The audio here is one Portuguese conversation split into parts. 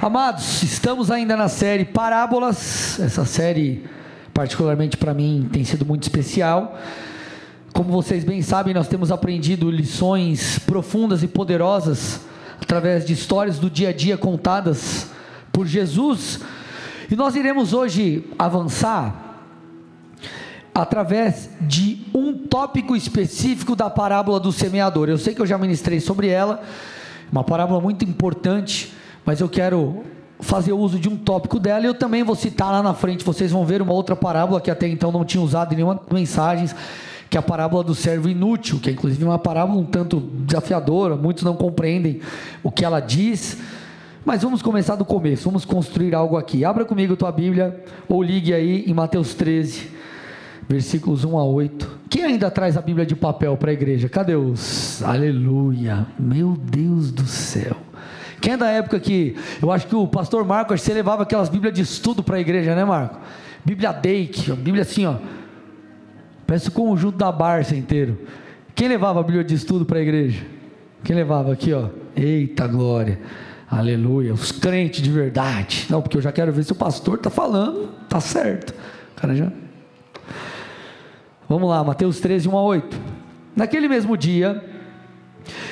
Amados, estamos ainda na série Parábolas. Essa série, particularmente para mim, tem sido muito especial. Como vocês bem sabem, nós temos aprendido lições profundas e poderosas através de histórias do dia a dia contadas por Jesus. E nós iremos hoje avançar através de um tópico específico da parábola do semeador. Eu sei que eu já ministrei sobre ela, uma parábola muito importante, mas eu quero fazer uso de um tópico dela e eu também vou citar lá na frente, vocês vão ver uma outra parábola que até então não tinha usado em nenhuma mensagens, que é a parábola do servo inútil, que é inclusive uma parábola um tanto desafiadora, muitos não compreendem o que ela diz. Mas vamos começar do começo, vamos construir algo aqui. Abra comigo tua Bíblia ou ligue aí em Mateus 13 versículos 1 a 8. Quem ainda traz a Bíblia de papel para a igreja? Cadê os? Aleluia! Meu Deus do céu! Quem é da época que eu acho que o pastor Marco você levava aquelas Bíblias de estudo para a igreja, né, Marco? Bíblia Dake, Bíblia assim, ó. Parece o conjunto da Barça inteiro. Quem levava a Bíblia de estudo para a igreja? Quem levava aqui, ó? Eita glória! Aleluia! Os crentes de verdade. Não, porque eu já quero ver se o pastor está falando, tá certo. Cara já Vamos lá, Mateus 13, 1 a 8. Naquele mesmo dia,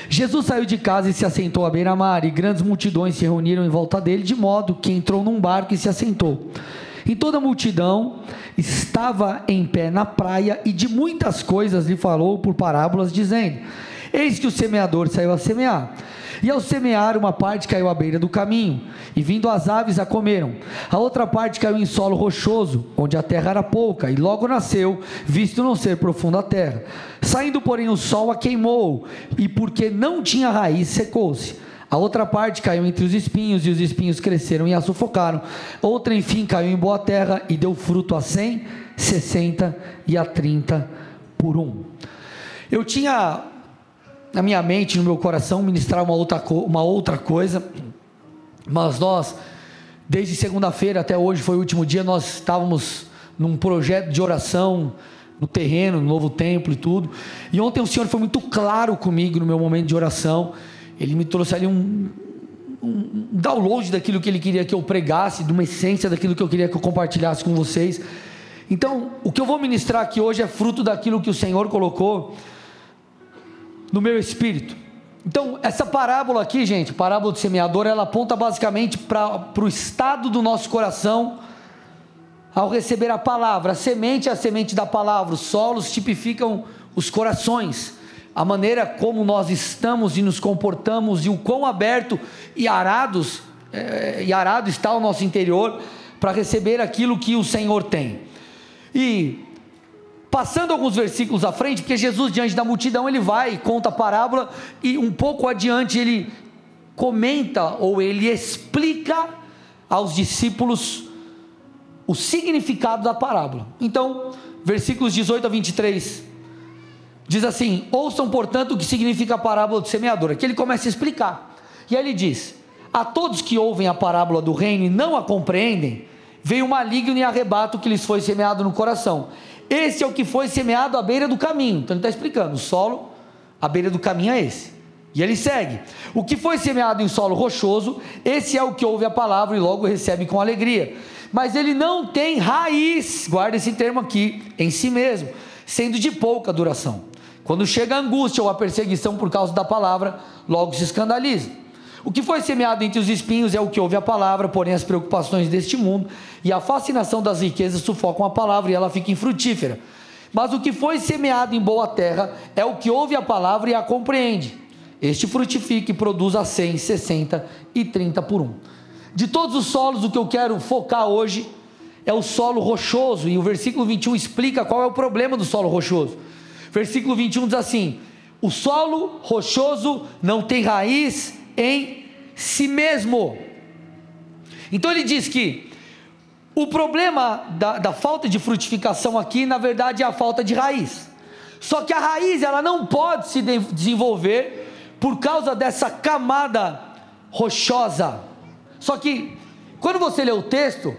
Jesus saiu de casa e se assentou à beira-mar, e grandes multidões se reuniram em volta dele, de modo que entrou num barco e se assentou. E toda a multidão estava em pé na praia, e de muitas coisas lhe falou por parábolas, dizendo: Eis que o semeador saiu a semear. E ao semear, uma parte caiu à beira do caminho, e vindo as aves a comeram. A outra parte caiu em solo rochoso, onde a terra era pouca, e logo nasceu, visto não ser profunda a terra. Saindo, porém, o sol a queimou, e porque não tinha raiz, secou-se. A outra parte caiu entre os espinhos, e os espinhos cresceram e a sufocaram. Outra, enfim, caiu em boa terra e deu fruto a cem, sessenta e a trinta por um. Eu tinha na minha mente, no meu coração, ministrar uma outra, uma outra coisa, mas nós, desde segunda-feira até hoje, foi o último dia, nós estávamos num projeto de oração no terreno, no novo templo e tudo. E ontem o Senhor foi muito claro comigo no meu momento de oração. Ele me trouxe ali um, um download daquilo que ele queria que eu pregasse, de uma essência daquilo que eu queria que eu compartilhasse com vocês. Então, o que eu vou ministrar aqui hoje é fruto daquilo que o Senhor colocou no meu espírito. Então, essa parábola aqui, gente, parábola do semeador, ela aponta basicamente para o estado do nosso coração ao receber a palavra. A semente é a semente da palavra, os solos tipificam os corações, a maneira como nós estamos e nos comportamos e o quão aberto e arados é, e arado está o nosso interior para receber aquilo que o Senhor tem. E Passando alguns versículos à frente, porque Jesus, diante da multidão, ele vai, conta a parábola, e um pouco adiante ele comenta ou ele explica aos discípulos o significado da parábola. Então, versículos 18 a 23 diz assim: Ouçam, portanto, o que significa a parábola do semeador. Aqui ele começa a explicar. E aí ele diz: A todos que ouvem a parábola do reino e não a compreendem, veio o maligno e arrebata o que lhes foi semeado no coração. Esse é o que foi semeado à beira do caminho. Então ele está explicando: o solo à beira do caminho é esse. E ele segue: o que foi semeado em solo rochoso, esse é o que ouve a palavra e logo recebe com alegria. Mas ele não tem raiz, guarda esse termo aqui, em si mesmo, sendo de pouca duração. Quando chega a angústia ou a perseguição por causa da palavra, logo se escandaliza. O que foi semeado entre os espinhos é o que ouve a palavra, porém as preocupações deste mundo e a fascinação das riquezas sufocam a palavra e ela fica infrutífera. Mas o que foi semeado em boa terra é o que ouve a palavra e a compreende. Este frutifica e produz a 100, 60 e 30 por um. De todos os solos, o que eu quero focar hoje é o solo rochoso, e o versículo 21 explica qual é o problema do solo rochoso. Versículo 21 diz assim: O solo rochoso não tem raiz em si mesmo. Então ele diz que o problema da, da, falta de frutificação aqui, na verdade, é a falta de raiz. Só que a raiz ela não pode se de desenvolver por causa dessa camada rochosa. Só que quando você lê o texto,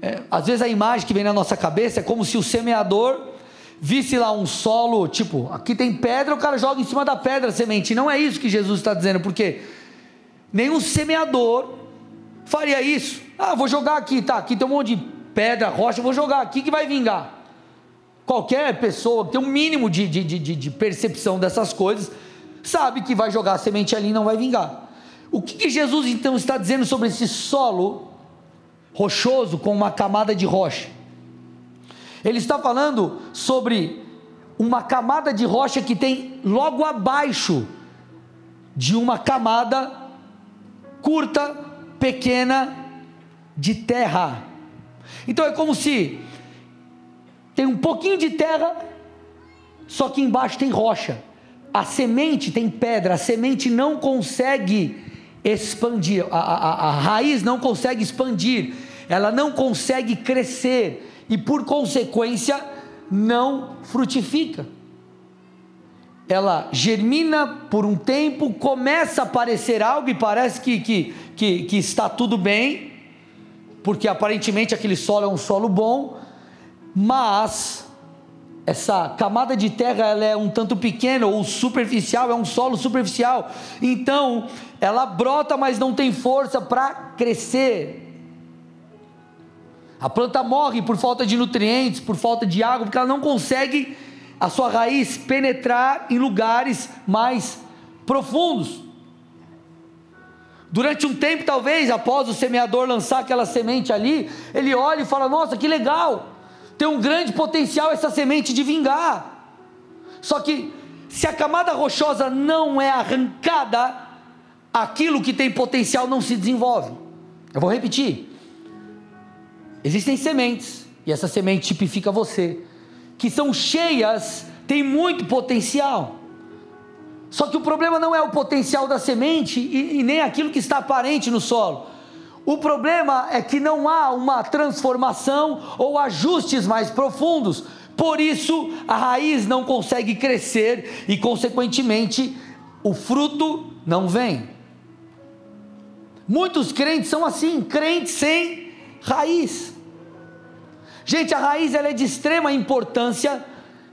é, às vezes a imagem que vem na nossa cabeça é como se o semeador visse lá um solo, tipo, aqui tem pedra, o cara joga em cima da pedra a semente. Não é isso que Jesus está dizendo, porque nenhum semeador faria isso. Ah, vou jogar aqui, tá? Aqui tem um monte de pedra, rocha, vou jogar aqui que vai vingar. Qualquer pessoa que tem um mínimo de, de, de, de percepção dessas coisas sabe que vai jogar a semente ali e não vai vingar. O que, que Jesus então está dizendo sobre esse solo rochoso com uma camada de rocha? Ele está falando sobre uma camada de rocha que tem logo abaixo de uma camada curta, pequena de terra. Então é como se tem um pouquinho de terra, só que embaixo tem rocha. A semente tem pedra, a semente não consegue expandir, a, a, a raiz não consegue expandir, ela não consegue crescer e por consequência não frutifica. Ela germina por um tempo, começa a aparecer algo e parece que, que, que, que está tudo bem, porque aparentemente aquele solo é um solo bom, mas essa camada de terra ela é um tanto pequena ou superficial, é um solo superficial. Então, ela brota, mas não tem força para crescer. A planta morre por falta de nutrientes, por falta de água, porque ela não consegue a sua raiz penetrar em lugares mais profundos. Durante um tempo, talvez, após o semeador lançar aquela semente ali, ele olha e fala: Nossa, que legal! tem um grande potencial essa semente de vingar. Só que se a camada rochosa não é arrancada, aquilo que tem potencial não se desenvolve. Eu vou repetir. Existem sementes, e essa semente tipifica você, que são cheias, tem muito potencial. Só que o problema não é o potencial da semente e, e nem aquilo que está aparente no solo. O problema é que não há uma transformação ou ajustes mais profundos. Por isso, a raiz não consegue crescer e, consequentemente, o fruto não vem. Muitos crentes são assim, crentes sem raiz. Gente, a raiz ela é de extrema importância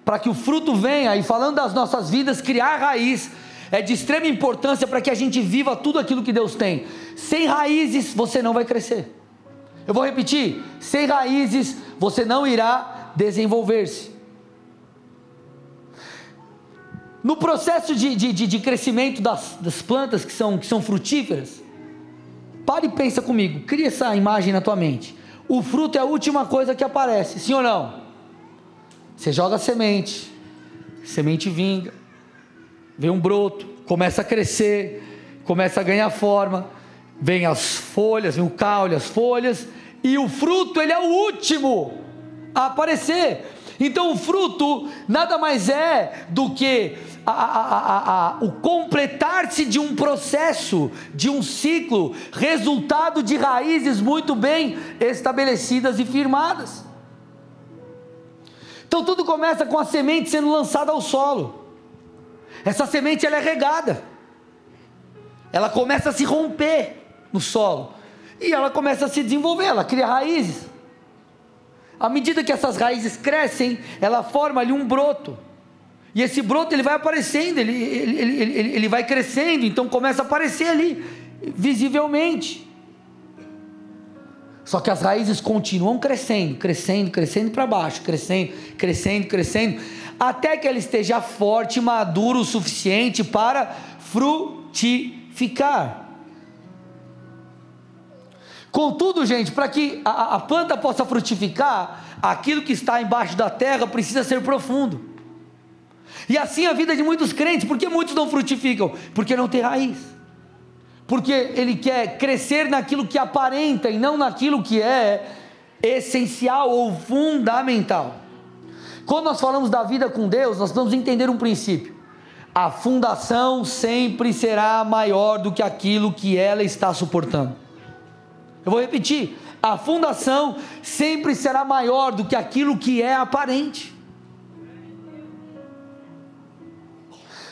para que o fruto venha. E falando das nossas vidas, criar raiz é de extrema importância para que a gente viva tudo aquilo que Deus tem. Sem raízes você não vai crescer. Eu vou repetir: sem raízes você não irá desenvolver-se. No processo de, de, de crescimento das, das, plantas que são, que são frutíferas, pare e pensa comigo, cria essa imagem na tua mente. O fruto é a última coisa que aparece, sim ou não? Você joga semente, semente vinga, vem um broto, começa a crescer, começa a ganhar forma, vem as folhas, vem o caule, as folhas, e o fruto ele é o último a aparecer. Então o fruto nada mais é do que a, a, a, o completar-se de um processo, de um ciclo, resultado de raízes muito bem estabelecidas e firmadas. Então tudo começa com a semente sendo lançada ao solo. Essa semente ela é regada. Ela começa a se romper no solo. E ela começa a se desenvolver, ela cria raízes. À medida que essas raízes crescem, ela forma ali um broto. E esse broto ele vai aparecendo, ele, ele, ele, ele, vai crescendo, então começa a aparecer ali, visivelmente. Só que as raízes continuam crescendo, crescendo, crescendo para baixo, crescendo, crescendo, crescendo até que ele esteja forte, maduro o suficiente para frutificar. Contudo, gente, para que a, a, planta possa frutificar, aquilo que está embaixo da terra precisa ser profundo. E assim a vida de muitos crentes, por que muitos não frutificam? Porque não tem raiz. Porque ele quer crescer naquilo que aparenta e não naquilo que é essencial ou fundamental. Quando nós falamos da vida com Deus, nós vamos entender um princípio. A fundação sempre será maior do que aquilo que ela está suportando. Eu vou repetir: a fundação sempre será maior do que aquilo que é aparente.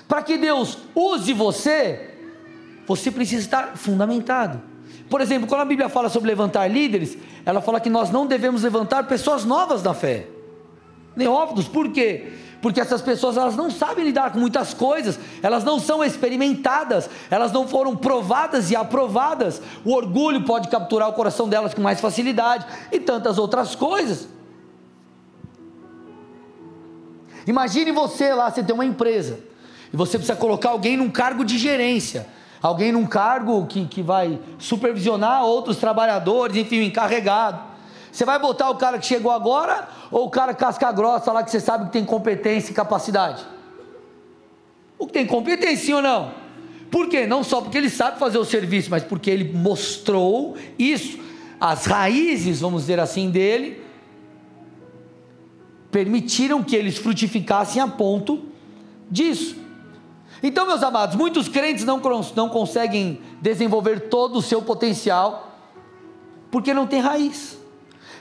Para que Deus use você, você precisa estar fundamentado. Por exemplo, quando a Bíblia fala sobre levantar líderes, ela fala que nós não devemos levantar pessoas novas na fé. Neófitos, por quê? Porque essas pessoas elas não sabem lidar com muitas coisas, elas não são experimentadas, elas não foram provadas e aprovadas. O orgulho pode capturar o coração delas com mais facilidade e tantas outras coisas. Imagine você lá, você tem uma empresa e você precisa colocar alguém num cargo de gerência, alguém num cargo que, que vai supervisionar outros trabalhadores, enfim, encarregado. Você vai botar o cara que chegou agora ou o cara casca grossa lá que você sabe que tem competência e capacidade? O que tem competência, sim ou não? Por quê? Não só porque ele sabe fazer o serviço, mas porque ele mostrou isso. As raízes, vamos dizer assim, dele permitiram que eles frutificassem a ponto disso. Então, meus amados, muitos crentes não, não conseguem desenvolver todo o seu potencial porque não tem raiz.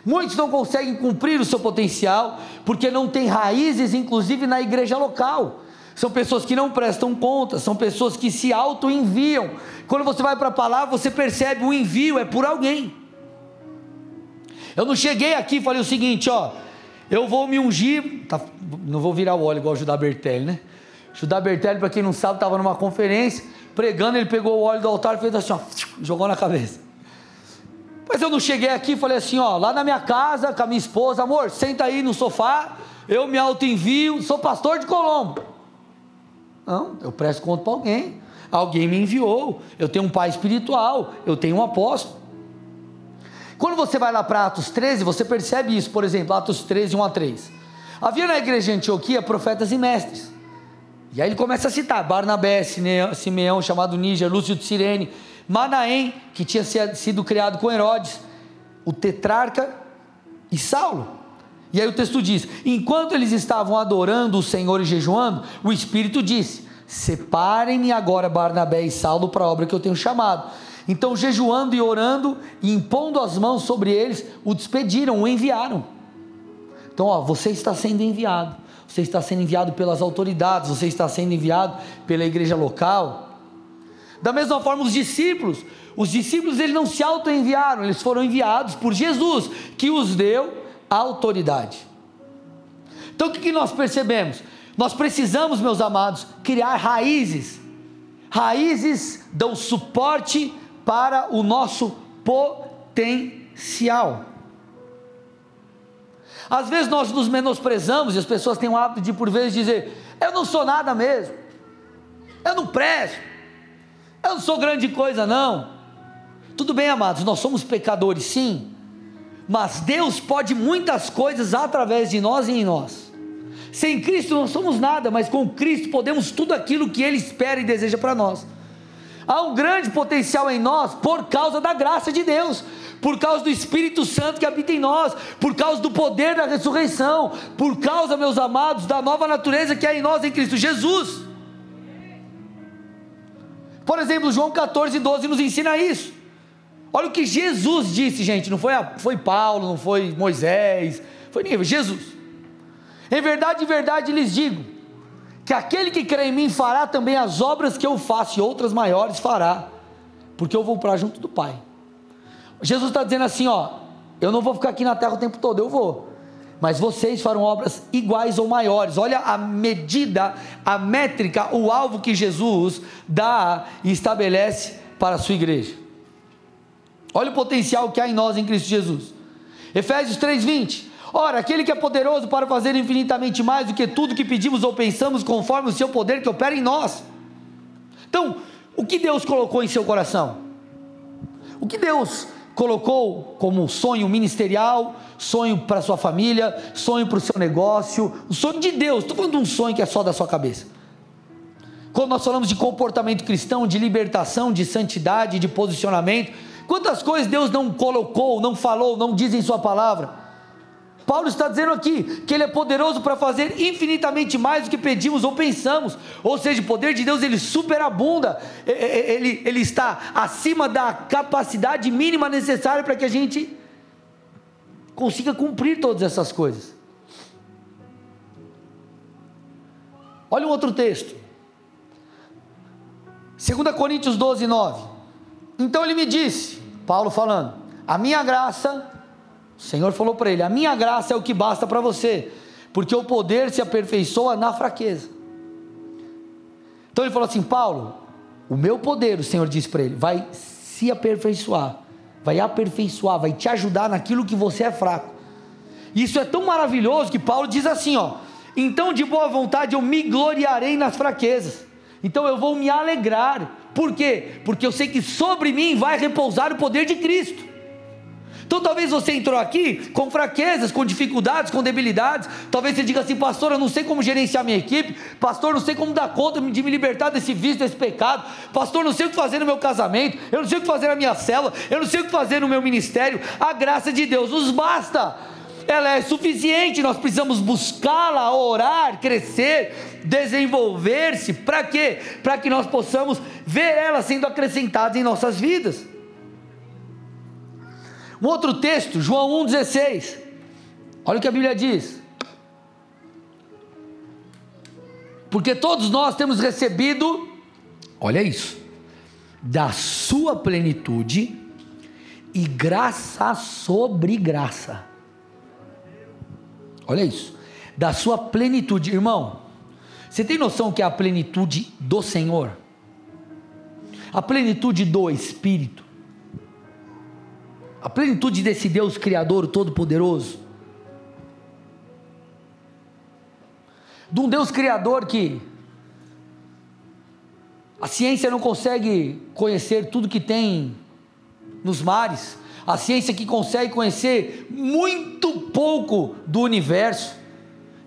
Muitos não conseguem cumprir o seu potencial porque não tem raízes, inclusive na igreja local. São pessoas que não prestam conta, são pessoas que se auto-enviam. Quando você vai para a palavra, você percebe o envio é por alguém. Eu não cheguei aqui e falei o seguinte, ó, eu vou me ungir, tá, não vou virar o óleo igual o Judá Bertelli, né? Judá Bertelli, para quem não sabe, estava numa conferência, pregando, ele pegou o óleo do altar e fez assim, ó, jogou na cabeça. Mas eu não cheguei aqui e falei assim, ó, lá na minha casa, com a minha esposa, amor, senta aí no sofá, eu me auto-envio, sou pastor de Colombo. Não, eu presto conta para alguém. Alguém me enviou, eu tenho um pai espiritual, eu tenho um apóstolo. Quando você vai lá para Atos 13, você percebe isso, por exemplo, Atos 13, 1 a 3. Havia na igreja de Antioquia profetas e mestres. E aí ele começa a citar Barnabé, Simeão, chamado Níger, Lúcio de Sirene, Manaém, que tinha sido criado com Herodes, o tetrarca e Saulo. E aí o texto diz: enquanto eles estavam adorando o Senhor e jejuando, o Espírito disse: Separem-me agora Barnabé e Saulo para a obra que eu tenho chamado. Então, jejuando e orando e impondo as mãos sobre eles, o despediram, o enviaram. Então, ó, você está sendo enviado. Você está sendo enviado pelas autoridades, você está sendo enviado pela igreja local. Da mesma forma, os discípulos, os discípulos eles não se auto-enviaram, eles foram enviados por Jesus, que os deu a autoridade. Então o que, que nós percebemos? Nós precisamos, meus amados, criar raízes. Raízes dão suporte para o nosso potencial. Às vezes nós nos menosprezamos e as pessoas têm o hábito de, por vezes, dizer: Eu não sou nada mesmo, eu não presto, eu não sou grande coisa, não. Tudo bem, amados, nós somos pecadores, sim, mas Deus pode muitas coisas através de nós e em nós. Sem Cristo não somos nada, mas com Cristo podemos tudo aquilo que Ele espera e deseja para nós. Há um grande potencial em nós por causa da graça de Deus, por causa do Espírito Santo que habita em nós, por causa do poder da ressurreição, por causa, meus amados, da nova natureza que há em nós em Cristo Jesus. Por exemplo, João 14, 12 nos ensina isso. Olha o que Jesus disse, gente. Não foi, a, foi Paulo, não foi Moisés, foi ninguém, foi Jesus. Em verdade, em verdade lhes digo: que aquele que crê em mim fará também as obras que eu faço, e outras maiores fará, porque eu vou para junto do Pai. Jesus está dizendo assim: ó, eu não vou ficar aqui na terra o tempo todo, eu vou. Mas vocês farão obras iguais ou maiores. Olha a medida, a métrica, o alvo que Jesus dá e estabelece para a sua igreja. Olha o potencial que há em nós em Cristo Jesus. Efésios 3:20. Ora, aquele que é poderoso para fazer infinitamente mais do que tudo que pedimos ou pensamos, conforme o seu poder que opera em nós. Então, o que Deus colocou em seu coração? O que Deus colocou como sonho ministerial, sonho para sua família, sonho para o seu negócio, o sonho de Deus. Estou falando de um sonho que é só da sua cabeça. Quando nós falamos de comportamento cristão, de libertação, de santidade, de posicionamento, quantas coisas Deus não colocou, não falou, não diz em Sua palavra? Paulo está dizendo aqui que Ele é poderoso para fazer infinitamente mais do que pedimos ou pensamos. Ou seja, o poder de Deus ele superabunda, ele, ele está acima da capacidade mínima necessária para que a gente consiga cumprir todas essas coisas. Olha um outro texto. 2 Coríntios 12, 9. Então ele me disse, Paulo falando, a minha graça o Senhor falou para ele: A minha graça é o que basta para você, Porque o poder se aperfeiçoa na fraqueza. Então ele falou assim: Paulo, o meu poder, o Senhor disse para ele, vai se aperfeiçoar, vai aperfeiçoar, vai te ajudar naquilo que você é fraco. Isso é tão maravilhoso que Paulo diz assim: ó, então de boa vontade eu me gloriarei nas fraquezas, então eu vou me alegrar, por quê? Porque eu sei que sobre mim vai repousar o poder de Cristo. Então talvez você entrou aqui com fraquezas, com dificuldades, com debilidades. Talvez você diga assim, pastor, eu não sei como gerenciar minha equipe. Pastor, não sei como dar conta de me libertar desse vício, desse pecado. Pastor, não sei o que fazer no meu casamento. Eu não sei o que fazer na minha célula. Eu não sei o que fazer no meu ministério. A graça de Deus nos basta. Ela é suficiente. Nós precisamos buscá-la, orar, crescer, desenvolver-se. Para quê? Para que nós possamos ver ela sendo acrescentada em nossas vidas. Um outro texto, João 1,16. Olha o que a Bíblia diz. Porque todos nós temos recebido, olha isso, da sua plenitude e graça sobre graça. Olha isso, da sua plenitude, irmão. Você tem noção que é a plenitude do Senhor? A plenitude do Espírito a plenitude desse Deus Criador Todo-Poderoso, de um Deus Criador que a ciência não consegue conhecer tudo que tem nos mares, a ciência que consegue conhecer muito pouco do universo.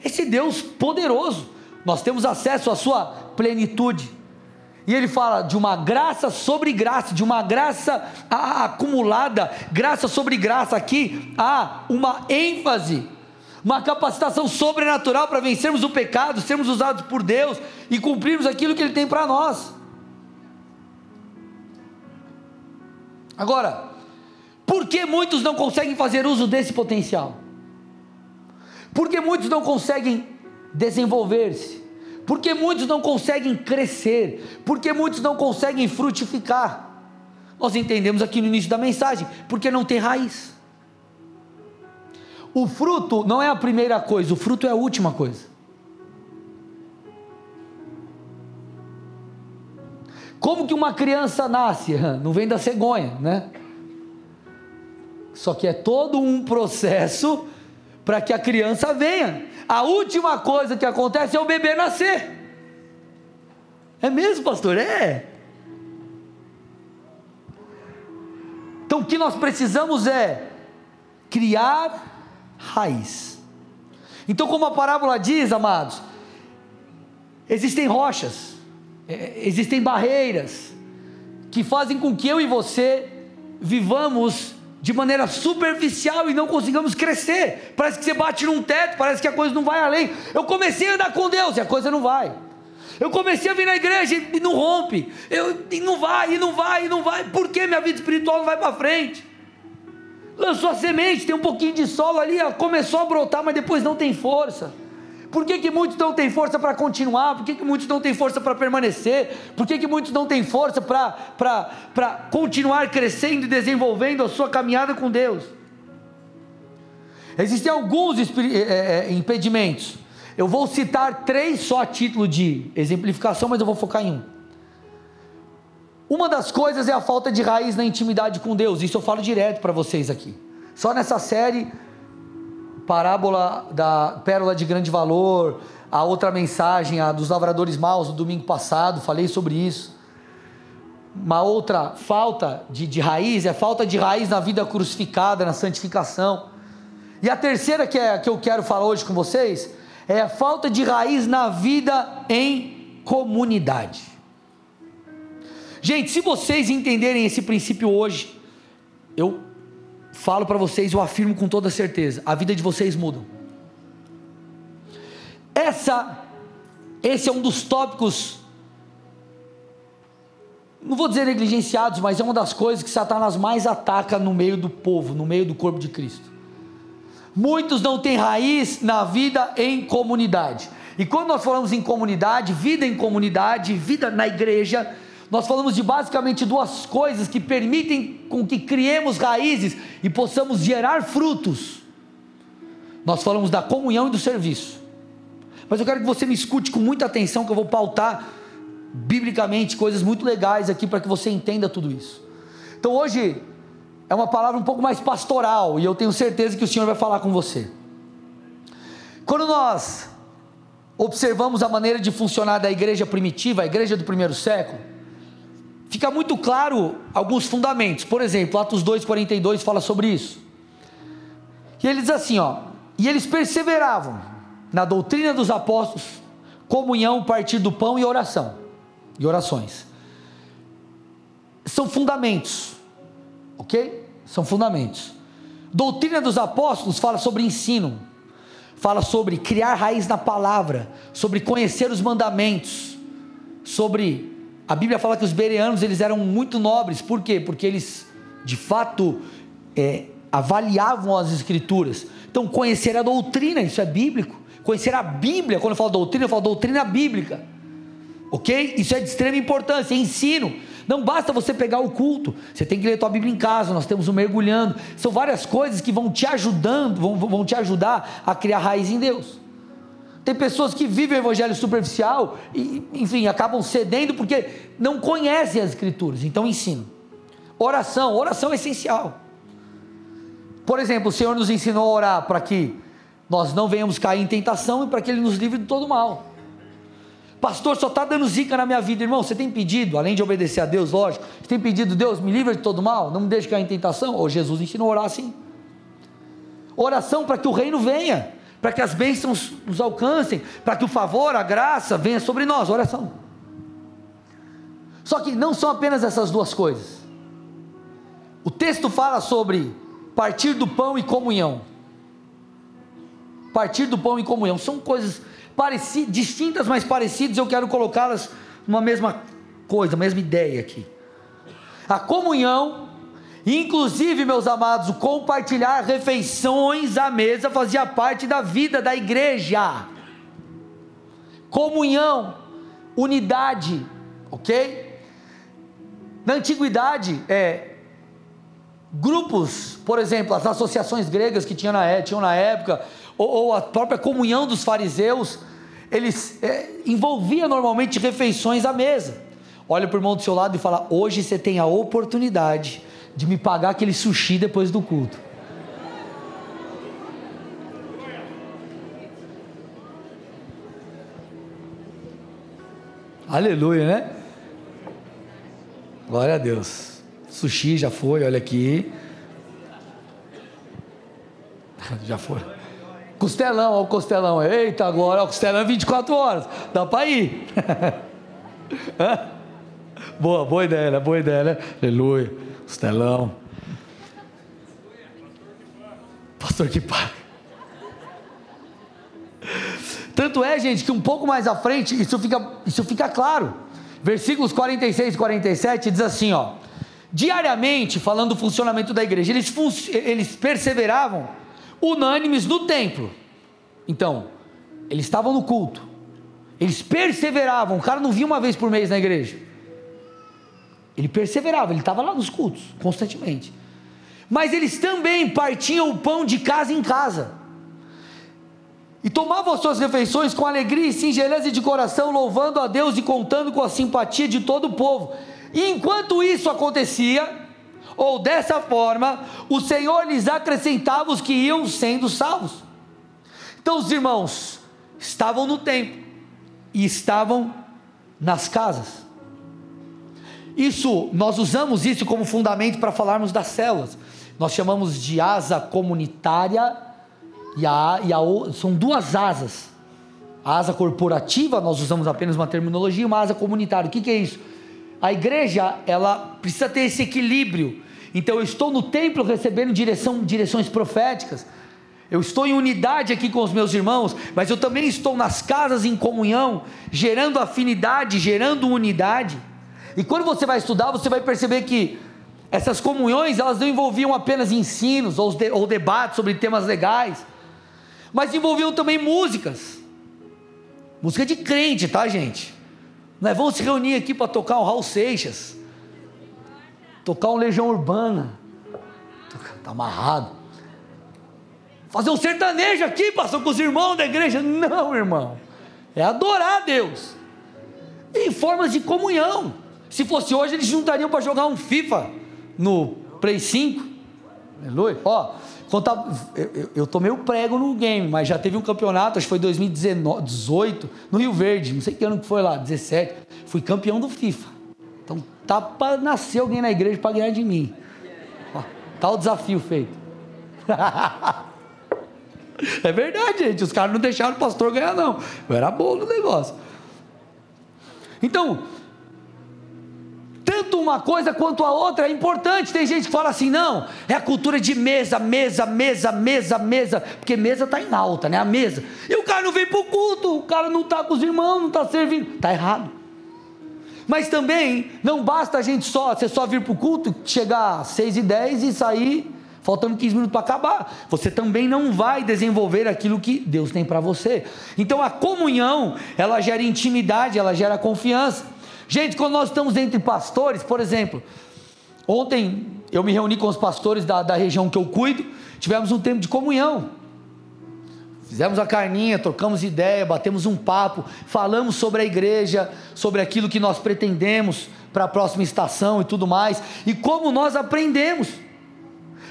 Esse Deus poderoso, nós temos acesso à sua plenitude. E ele fala de uma graça sobre graça, de uma graça acumulada, graça sobre graça. Aqui há uma ênfase, uma capacitação sobrenatural para vencermos o pecado, sermos usados por Deus e cumprirmos aquilo que Ele tem para nós. Agora, por que muitos não conseguem fazer uso desse potencial? Por que muitos não conseguem desenvolver-se? Porque muitos não conseguem crescer, porque muitos não conseguem frutificar. Nós entendemos aqui no início da mensagem, porque não tem raiz. O fruto não é a primeira coisa, o fruto é a última coisa. Como que uma criança nasce? Não vem da cegonha, né? Só que é todo um processo para que a criança venha a última coisa que acontece é o bebê nascer. É mesmo, pastor? É. Então o que nós precisamos é criar raiz. Então, como a parábola diz, amados, existem rochas, é, existem barreiras que fazem com que eu e você vivamos de maneira superficial e não consigamos crescer. Parece que você bate num teto, parece que a coisa não vai além. Eu comecei a andar com Deus e a coisa não vai. Eu comecei a vir na igreja e não rompe. Eu, e não vai, e não vai, e não vai. Por que minha vida espiritual não vai para frente? Lançou a semente, tem um pouquinho de solo ali, começou a brotar, mas depois não tem força. Por que, que muitos não têm força para continuar? Por que, que muitos não têm força para permanecer? Por que, que muitos não têm força para continuar crescendo e desenvolvendo a sua caminhada com Deus? Existem alguns é, é, impedimentos. Eu vou citar três só a título de exemplificação, mas eu vou focar em um. Uma das coisas é a falta de raiz na intimidade com Deus. Isso eu falo direto para vocês aqui. Só nessa série parábola da pérola de grande valor, a outra mensagem, a dos lavradores maus, no domingo passado, falei sobre isso. Uma outra falta de, de raiz é falta de raiz na vida crucificada, na santificação. E a terceira que, é, que eu quero falar hoje com vocês é a falta de raiz na vida em comunidade. Gente, se vocês entenderem esse princípio hoje, eu falo para vocês, eu afirmo com toda certeza, a vida de vocês muda. Essa, esse é um dos tópicos, não vou dizer negligenciados, mas é uma das coisas que Satanás mais ataca no meio do povo, no meio do corpo de Cristo. Muitos não têm raiz na vida em comunidade. E quando nós falamos em comunidade, vida em comunidade, vida na igreja, nós falamos de basicamente duas coisas que permitem com que criemos raízes e possamos gerar frutos. Nós falamos da comunhão e do serviço. Mas eu quero que você me escute com muita atenção, que eu vou pautar biblicamente coisas muito legais aqui para que você entenda tudo isso. Então hoje é uma palavra um pouco mais pastoral e eu tenho certeza que o Senhor vai falar com você. Quando nós observamos a maneira de funcionar da igreja primitiva, a igreja do primeiro século, fica muito claro alguns fundamentos. Por exemplo, Atos 2:42 fala sobre isso. E ele diz assim, ó: "E eles perseveravam na doutrina dos apóstolos, comunhão, partir do pão e oração." E orações. São fundamentos. OK? São fundamentos. Doutrina dos apóstolos fala sobre ensino fala sobre criar raiz na palavra, sobre conhecer os mandamentos, sobre a Bíblia fala que os bereanos eles eram muito nobres, por quê? Porque eles de fato é, avaliavam as escrituras. Então conhecer a doutrina, isso é bíblico. Conhecer a Bíblia, quando eu falo doutrina, eu falo doutrina bíblica. Ok? Isso é de extrema importância, ensino. Não basta você pegar o culto, você tem que ler tua Bíblia em casa, nós temos o mergulhando. São várias coisas que vão te ajudando, vão, vão te ajudar a criar raiz em Deus. Tem pessoas que vivem o evangelho superficial e, enfim, acabam cedendo porque não conhecem as escrituras. Então ensino. Oração, oração é essencial. Por exemplo, o Senhor nos ensinou a orar para que nós não venhamos cair em tentação e para que Ele nos livre de todo mal. Pastor, só está dando zica na minha vida, irmão. Você tem pedido, além de obedecer a Deus, lógico, você tem pedido, Deus, me livre de todo mal, não me deixe cair em tentação. Ou Jesus ensinou a orar assim. Oração para que o reino venha, para que as bênçãos nos alcancem, para que o favor, a graça venha sobre nós. Oração. Só que não são apenas essas duas coisas. O texto fala sobre partir do pão e comunhão. Partir do pão e comunhão são coisas distintas, mas parecidas, eu quero colocá-las numa mesma coisa, mesma ideia aqui. A comunhão, inclusive, meus amados, compartilhar refeições à mesa fazia parte da vida da igreja. Comunhão, unidade, ok? Na antiguidade, é, grupos, por exemplo, as associações gregas que tinham na, é, tinham na época, ou, ou a própria comunhão dos fariseus, eles é, envolvia normalmente refeições à mesa. Olha para o irmão do seu lado e fala: hoje você tem a oportunidade de me pagar aquele sushi depois do culto. Aleluia, né? Glória a Deus. Sushi já foi, olha aqui. Já foi. Costelão, olha o costelão. Eita, agora, o costelão é 24 horas. Dá para ir. boa, boa ideia, né? Boa ideia, né? Aleluia. Costelão. Pastor que paga. Tanto é, gente, que um pouco mais à frente, isso fica, isso fica claro. Versículos 46 e 47 diz assim, ó. Diariamente, falando do funcionamento da igreja, eles, eles perseveravam unânimes no templo. Então, eles estavam no culto, eles perseveravam. O cara não vinha uma vez por mês na igreja, ele perseverava, ele estava lá nos cultos, constantemente. Mas eles também partiam o pão de casa em casa, e tomavam as suas refeições com alegria e singeleza de coração, louvando a Deus e contando com a simpatia de todo o povo. E enquanto isso acontecia, ou dessa forma, o Senhor lhes acrescentava os que iam sendo salvos. Então os irmãos estavam no templo e estavam nas casas. Isso, nós usamos isso como fundamento para falarmos das células. Nós chamamos de asa comunitária e a, e a são duas asas. A asa corporativa, nós usamos apenas uma terminologia, uma asa comunitária. O que, que é isso? A igreja, ela precisa ter esse equilíbrio então eu estou no templo recebendo direção, direções proféticas. Eu estou em unidade aqui com os meus irmãos, mas eu também estou nas casas em comunhão, gerando afinidade, gerando unidade. E quando você vai estudar, você vai perceber que essas comunhões, elas não envolviam apenas ensinos ou, de, ou debates sobre temas legais, mas envolviam também músicas. Música de crente, tá, gente? Nós vamos se reunir aqui para tocar o Raul Seixas tocar um Legião Urbana, está amarrado. Fazer um sertanejo aqui, pastor, com os irmãos da igreja. Não, irmão. é adorar a Deus. Em formas de comunhão. Se fosse hoje, eles juntariam para jogar um FIFA no Play 5. Aleluia. Ó, contar, eu, eu, tomei o prego no game, mas já teve um campeonato, acho que foi 2018, no Rio Verde, não sei que ano que foi lá, 17. Fui campeão do FIFA. Então tá para nascer alguém na igreja para ganhar de mim. Ó, tá o desafio feito. é verdade, gente. Os caras não deixaram o pastor ganhar, não. Era bom no negócio. Então, tanto uma coisa quanto a outra é importante. Tem gente que fala assim: não, é a cultura de mesa, mesa, mesa, mesa, mesa, porque mesa está em alta, né? A mesa. E o cara não vem para o culto, o cara não está com os irmãos, não está servindo. Está errado. Mas também não basta a gente só, você só vir para o culto, chegar às 6 e 10 e sair faltando 15 minutos para acabar. Você também não vai desenvolver aquilo que Deus tem para você. Então a comunhão, ela gera intimidade, ela gera confiança. Gente, quando nós estamos entre pastores, por exemplo, ontem eu me reuni com os pastores da, da região que eu cuido, tivemos um tempo de comunhão. Fizemos a carninha, trocamos ideia, batemos um papo, falamos sobre a igreja, sobre aquilo que nós pretendemos para a próxima estação e tudo mais, e como nós aprendemos.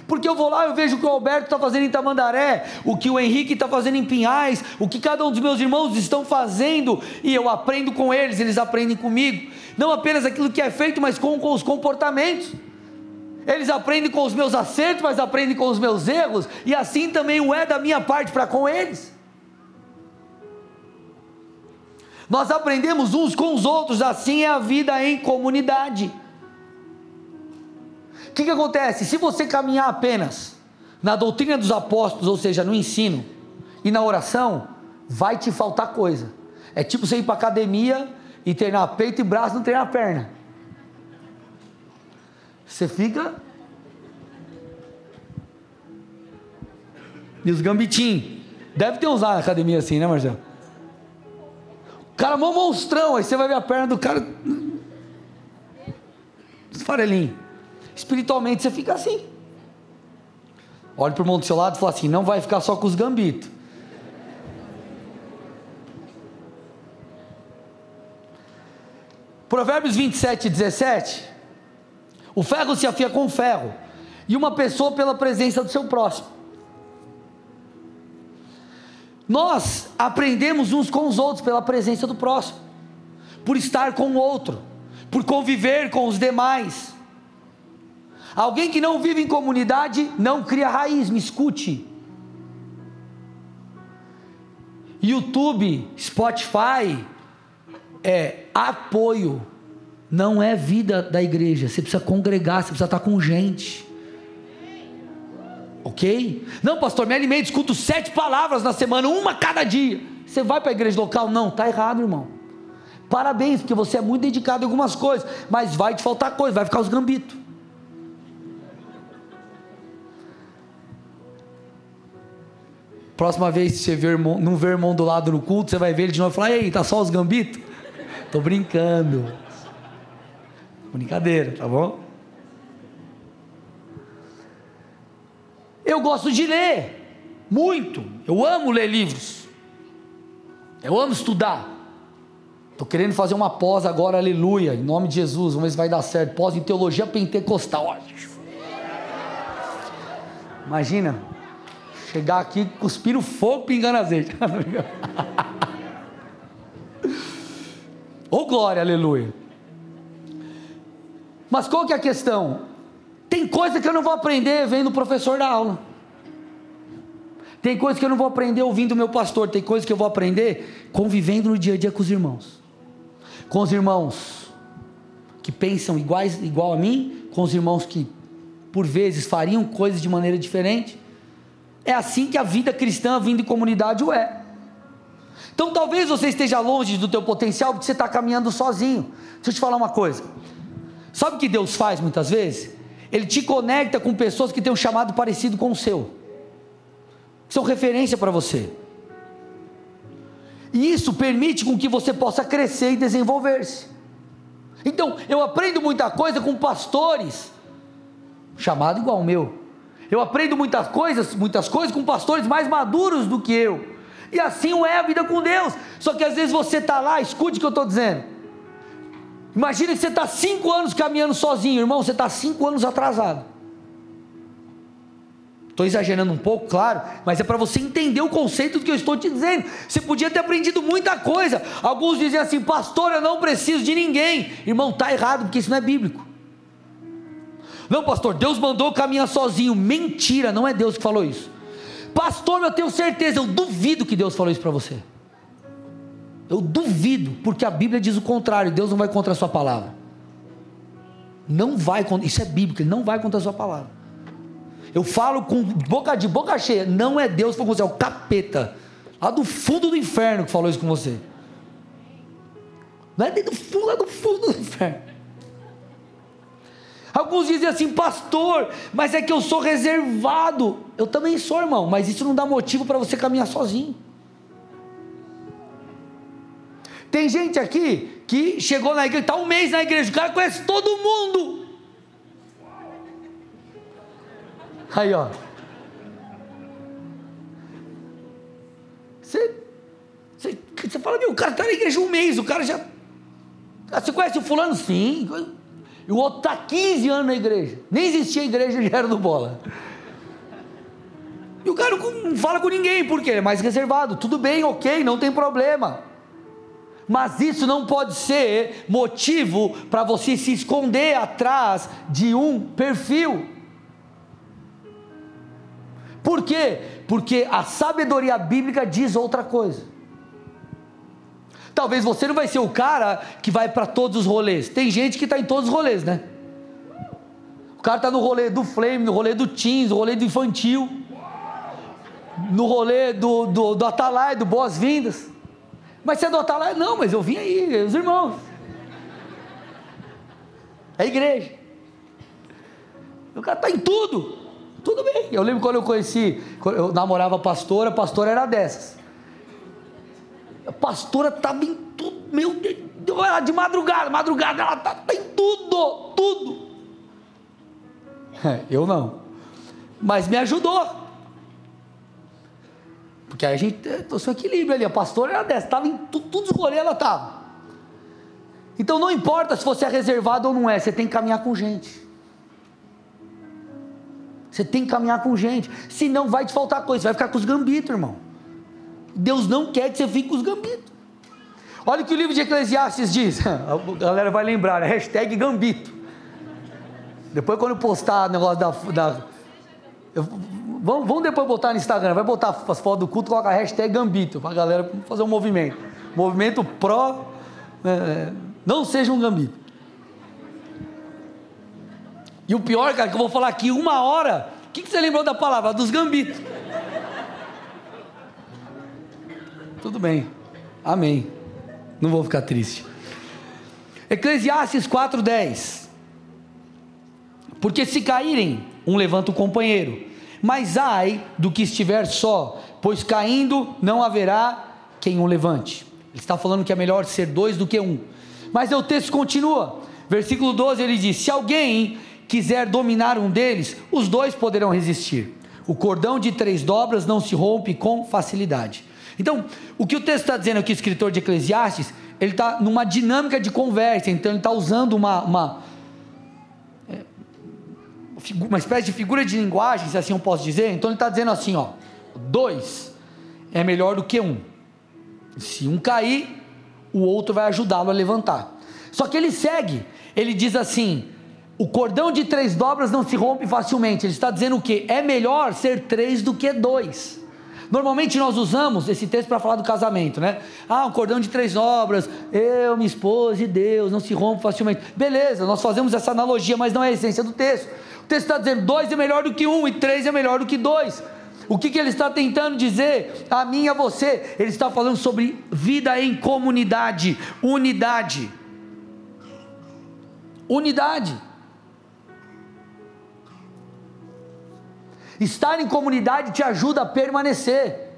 Porque eu vou lá, eu vejo o que o Alberto está fazendo em Tamandaré, o que o Henrique está fazendo em Pinhais, o que cada um dos meus irmãos estão fazendo, e eu aprendo com eles, eles aprendem comigo. Não apenas aquilo que é feito, mas com, com os comportamentos. Eles aprendem com os meus acertos, mas aprendem com os meus erros, e assim também o é da minha parte para com eles. Nós aprendemos uns com os outros, assim é a vida em comunidade que, que acontece? Se você caminhar apenas na doutrina dos apóstolos, ou seja, no ensino e na oração, vai te faltar coisa. É tipo você ir para academia e treinar peito e braço, não treinar perna. Você fica. E os. Deve ter usado na academia assim, né, Marcelo? O cara é mó monstrão, aí você vai ver a perna do cara. Farelinho espiritualmente você fica assim. Olhe para o mundo do seu lado e fala assim: não vai ficar só com os gambitos. Provérbios 27, 17. O ferro se afia com o ferro, e uma pessoa pela presença do seu próximo. Nós aprendemos uns com os outros pela presença do próximo, por estar com o outro, por conviver com os demais. Alguém que não vive em comunidade não cria raiz, me escute. YouTube, Spotify é apoio, não é vida da igreja. Você precisa congregar, você precisa estar com gente. Ok? Não, pastor, me alimento, escuto sete palavras na semana, uma cada dia. Você vai para a igreja local? Não, está errado, irmão. Parabéns, porque você é muito dedicado em algumas coisas, mas vai te faltar coisa, vai ficar os gambitos. Próxima vez que você não ver irmão do lado no culto, você vai ver ele de novo e falar: Ei, tá só os gambitos? Tô brincando. Brincadeira, tá bom? Eu gosto de ler, muito. Eu amo ler livros. Eu amo estudar. Estou querendo fazer uma pós agora, aleluia, em nome de Jesus. Vamos ver se vai dar certo. Pós em teologia pentecostal. Imagina, Chegar aqui, cuspir o fogo, pingando azeite. Ô oh, glória, aleluia. Mas qual que é a questão? Tem coisa que eu não vou aprender vendo o professor da aula. Tem coisa que eu não vou aprender ouvindo o meu pastor. Tem coisa que eu vou aprender convivendo no dia a dia com os irmãos. Com os irmãos que pensam iguais, igual a mim, com os irmãos que por vezes fariam coisas de maneira diferente. É assim que a vida cristã, vida em comunidade o é. Então talvez você esteja longe do teu potencial porque você está caminhando sozinho. Deixa eu te falar uma coisa. Sabe o que Deus faz muitas vezes? Ele te conecta com pessoas que têm um chamado parecido com o seu. São referência para você. E isso permite com que você possa crescer e desenvolver-se. Então, eu aprendo muita coisa com pastores, chamado igual ao meu. Eu aprendo muitas coisas, muitas coisas com pastores mais maduros do que eu. E assim é a vida com Deus. Só que às vezes você está lá, escute o que eu estou dizendo. Imagina que você está cinco anos caminhando sozinho, irmão, você está cinco anos atrasado. Estou exagerando um pouco, claro, mas é para você entender o conceito do que eu estou te dizendo. Você podia ter aprendido muita coisa. Alguns dizem assim, pastor, eu não preciso de ninguém. Irmão, está errado, porque isso não é bíblico. Não, pastor, Deus mandou caminhar sozinho. Mentira, não é Deus que falou isso. Pastor, eu tenho certeza, eu duvido que Deus falou isso para você. Eu duvido, porque a Bíblia diz o contrário, Deus não vai contra a sua palavra. Não vai, isso é bíblico, ele não vai contra a sua palavra. Eu falo com boca de boca cheia, não é Deus que falou com você, é o capeta, lá do fundo do inferno que falou isso com você. Não é do fundo, lá do fundo do inferno. Alguns dizem assim, pastor, mas é que eu sou reservado. Eu também sou, irmão, mas isso não dá motivo para você caminhar sozinho. Tem gente aqui que chegou na igreja, está um mês na igreja, o cara conhece todo mundo. Aí, ó. Você, você, você fala, meu, o cara está na igreja um mês, o cara já. Ah, você conhece o fulano? Sim. E o outro está 15 anos na igreja. Nem existia igreja, já era do bola. E o cara não fala com ninguém, porque ele é mais reservado. Tudo bem, ok, não tem problema. Mas isso não pode ser motivo para você se esconder atrás de um perfil. Por quê? Porque a sabedoria bíblica diz outra coisa. Talvez você não vai ser o cara que vai para todos os rolês. Tem gente que está em todos os rolês, né? O cara está no rolê do Flame, no rolê do Teens, no rolê do Infantil, no rolê do, do, do Atalai, do Boas-Vindas. Mas você é do Atalaia? Não, mas eu vim aí, os irmãos. É a igreja. O cara está em tudo. Tudo bem. Eu lembro quando eu conheci, eu namorava a pastora, a pastora era dessas. A pastora estava em tudo, meu Deus, de madrugada, madrugada, ela está tá em tudo, tudo. É, eu não. Mas me ajudou. Porque a gente trouxe um equilíbrio ali. A pastora era dessa, estava em tudo, tudo rolês, ela estava. Então não importa se você é reservado ou não é, você tem que caminhar com gente. Você tem que caminhar com gente. Senão vai te faltar coisa, você vai ficar com os gambitos, irmão. Deus não quer que você fique com os gambitos. Olha o que o livro de Eclesiastes diz. A galera vai lembrar, né? hashtag gambito. Depois quando postar o negócio da. da Vamos, depois botar no Instagram, vai botar as fotos do culto, coloca a hashtag Gambito, para a galera fazer um movimento. Movimento pró, é, não seja um Gambito. E o pior, cara, que eu vou falar aqui uma hora, o que, que você lembrou da palavra? Dos Gambitos. Tudo bem, amém. Não vou ficar triste. Eclesiastes 4,10. Porque se caírem, um levanta o companheiro mas ai do que estiver só, pois caindo não haverá quem o levante. Ele está falando que é melhor ser dois do que um. Mas o texto continua, versículo 12 ele diz: Se alguém quiser dominar um deles, os dois poderão resistir. O cordão de três dobras não se rompe com facilidade. Então, o que o texto está dizendo aqui, o escritor de Eclesiastes, ele está numa dinâmica de conversa, então ele está usando uma, uma uma espécie de figura de linguagem, se assim eu posso dizer. Então ele está dizendo assim: ó, dois é melhor do que um. Se um cair, o outro vai ajudá-lo a levantar. Só que ele segue, ele diz assim: o cordão de três dobras não se rompe facilmente. Ele está dizendo o que? É melhor ser três do que dois. Normalmente nós usamos esse texto para falar do casamento, né? Ah, um cordão de três dobras, eu, minha esposa e Deus, não se rompe facilmente. Beleza, nós fazemos essa analogia, mas não é a essência do texto texto está dizendo: dois é melhor do que um, e três é melhor do que dois. O que, que ele está tentando dizer a mim e a você? Ele está falando sobre vida em comunidade, unidade. Unidade. Estar em comunidade te ajuda a permanecer.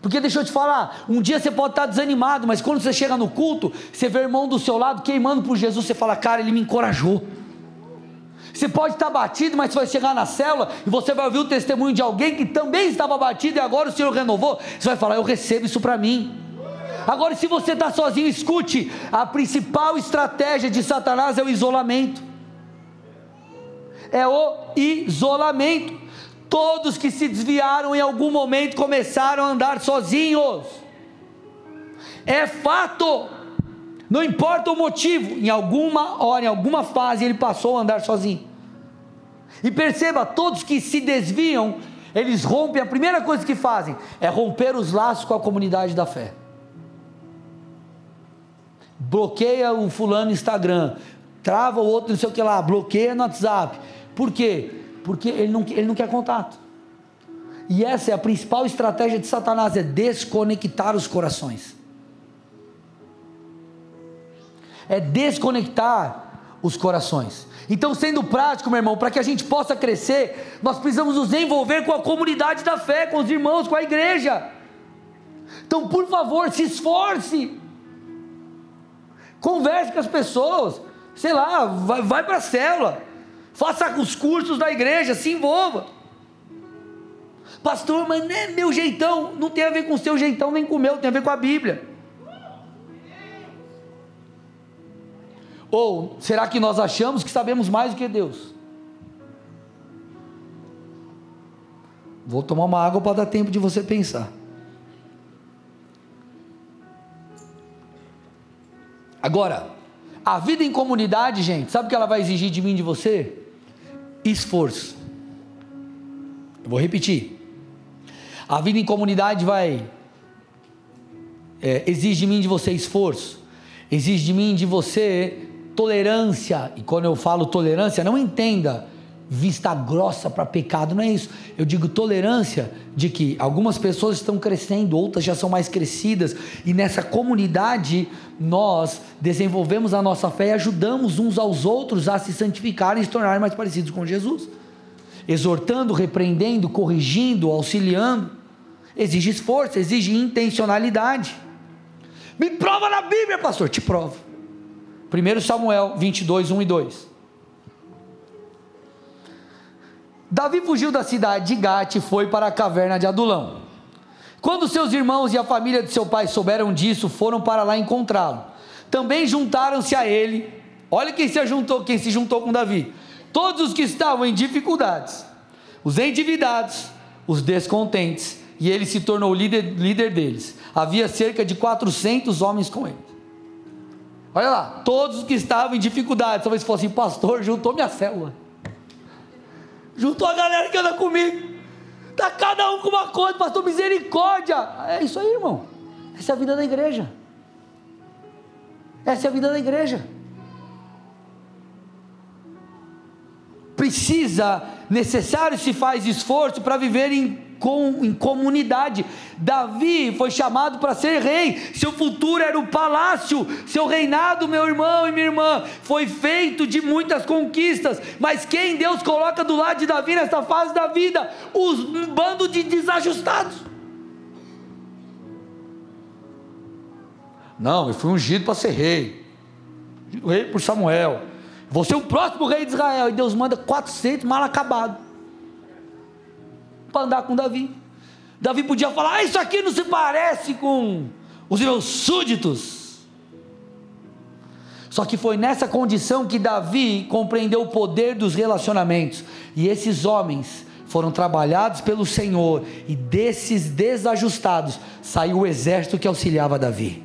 Porque deixa eu te falar, um dia você pode estar desanimado, mas quando você chega no culto, você vê o irmão do seu lado queimando por Jesus, você fala, cara, ele me encorajou. Você pode estar batido, mas você vai chegar na célula e você vai ouvir o testemunho de alguém que também estava batido e agora o Senhor renovou. Você vai falar: Eu recebo isso para mim. Agora, se você está sozinho, escute: a principal estratégia de Satanás é o isolamento. É o isolamento. Todos que se desviaram em algum momento começaram a andar sozinhos. É fato. Não importa o motivo, em alguma hora, em alguma fase, ele passou a andar sozinho. E perceba, todos que se desviam, eles rompem, a primeira coisa que fazem é romper os laços com a comunidade da fé. Bloqueia o fulano no Instagram, trava o outro, não sei o que lá, bloqueia no WhatsApp. Por quê? Porque ele não, ele não quer contato. E essa é a principal estratégia de Satanás: é desconectar os corações. É desconectar os corações. Então, sendo prático, meu irmão, para que a gente possa crescer, nós precisamos nos envolver com a comunidade da fé, com os irmãos, com a igreja. Então, por favor, se esforce. Converse com as pessoas. Sei lá, vai, vai para a célula. Faça os cursos da igreja, se envolva. Pastor, mas não é meu jeitão. Não tem a ver com o seu jeitão, nem com o meu, tem a ver com a Bíblia. Ou será que nós achamos que sabemos mais do que Deus? Vou tomar uma água para dar tempo de você pensar. Agora, a vida em comunidade, gente, sabe o que ela vai exigir de mim e de você? Esforço. Eu vou repetir. A vida em comunidade vai é, exige de mim de você esforço, exige de mim de você tolerância, e quando eu falo tolerância, não entenda vista grossa para pecado, não é isso. Eu digo tolerância de que algumas pessoas estão crescendo, outras já são mais crescidas, e nessa comunidade nós desenvolvemos a nossa fé e ajudamos uns aos outros a se santificarem e se tornarem mais parecidos com Jesus. Exortando, repreendendo, corrigindo, auxiliando. Exige esforço, exige intencionalidade. Me prova na Bíblia, pastor, te provo. 1 Samuel 22, 1 e 2. Davi fugiu da cidade de Gate e foi para a caverna de Adulão. Quando seus irmãos e a família de seu pai souberam disso, foram para lá encontrá-lo. Também juntaram-se a ele. Olha quem se juntou, quem se juntou com Davi. Todos os que estavam em dificuldades, os endividados, os descontentes, e ele se tornou líder, líder deles. Havia cerca de 400 homens com ele. Olha lá, todos que estavam em dificuldade, talvez fossem pastor, juntou minha célula. Juntou a galera que anda comigo. Está cada um com uma coisa, pastor, misericórdia. É isso aí, irmão. Essa é a vida da igreja. Essa é a vida da igreja. Precisa, necessário se faz esforço para viver em com, em comunidade. Davi foi chamado para ser rei, seu futuro era o palácio, seu reinado, meu irmão e minha irmã, foi feito de muitas conquistas, mas quem Deus coloca do lado de Davi nessa fase da vida? Os, um bando de desajustados. Não, eu fui ungido para ser rei, rei por Samuel. Vou ser o próximo rei de Israel. E Deus manda 400 mal acabados para andar com Davi. Davi podia falar: ah, Isso aqui não se parece com os meus súditos. Só que foi nessa condição que Davi compreendeu o poder dos relacionamentos. E esses homens foram trabalhados pelo Senhor, e desses desajustados saiu o exército que auxiliava Davi.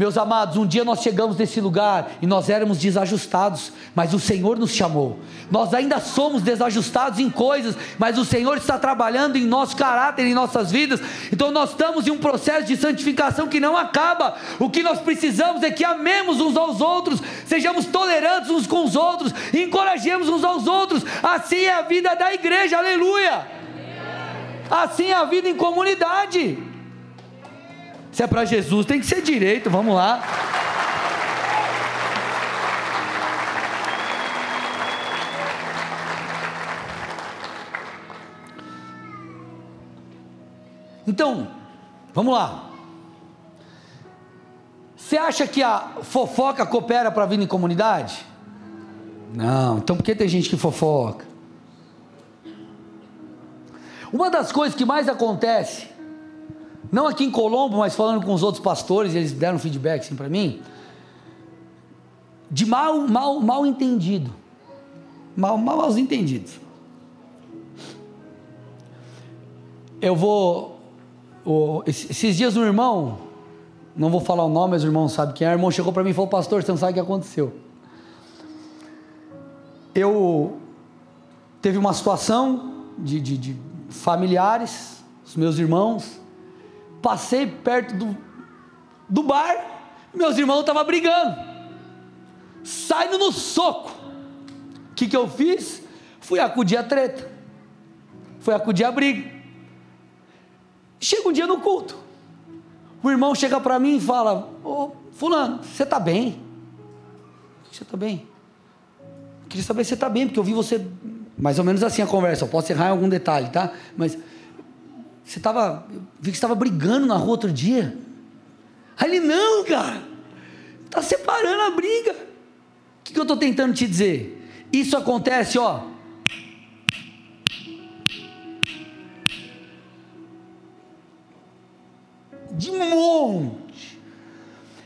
Meus amados, um dia nós chegamos nesse lugar e nós éramos desajustados, mas o Senhor nos chamou. Nós ainda somos desajustados em coisas, mas o Senhor está trabalhando em nosso caráter, em nossas vidas. Então nós estamos em um processo de santificação que não acaba. O que nós precisamos é que amemos uns aos outros, sejamos tolerantes uns com os outros, encorajemos uns aos outros. Assim é a vida da igreja, aleluia. Assim é a vida em comunidade. Se é para Jesus, tem que ser direito, vamos lá. Então, vamos lá. Você acha que a fofoca coopera para vir em comunidade? Não, então por que tem gente que fofoca? Uma das coisas que mais acontece, não aqui em Colombo, mas falando com os outros pastores, eles deram feedback assim para mim, de mal, mal, mal entendido. Mal, mal, mal entendidos. Eu vou. O, esses dias um irmão, não vou falar o nome, mas o irmão sabe quem é. O irmão chegou para mim e falou: Pastor, você não sabe o que aconteceu. Eu. Teve uma situação de, de, de familiares, os meus irmãos. Passei perto do, do bar, meus irmãos estavam brigando, saindo no soco. O que, que eu fiz? Fui acudir a treta, fui acudir a briga. Chega um dia no culto, o irmão chega para mim e fala: Ô, Fulano, você está bem? Você está bem? Queria saber se você está bem, porque eu vi você mais ou menos assim a conversa. Eu posso errar em algum detalhe, tá? Mas você estava. Vi que estava brigando na rua outro dia. Aí ele, não, cara. Está separando a briga. O que, que eu estou tentando te dizer? Isso acontece, ó. De monte.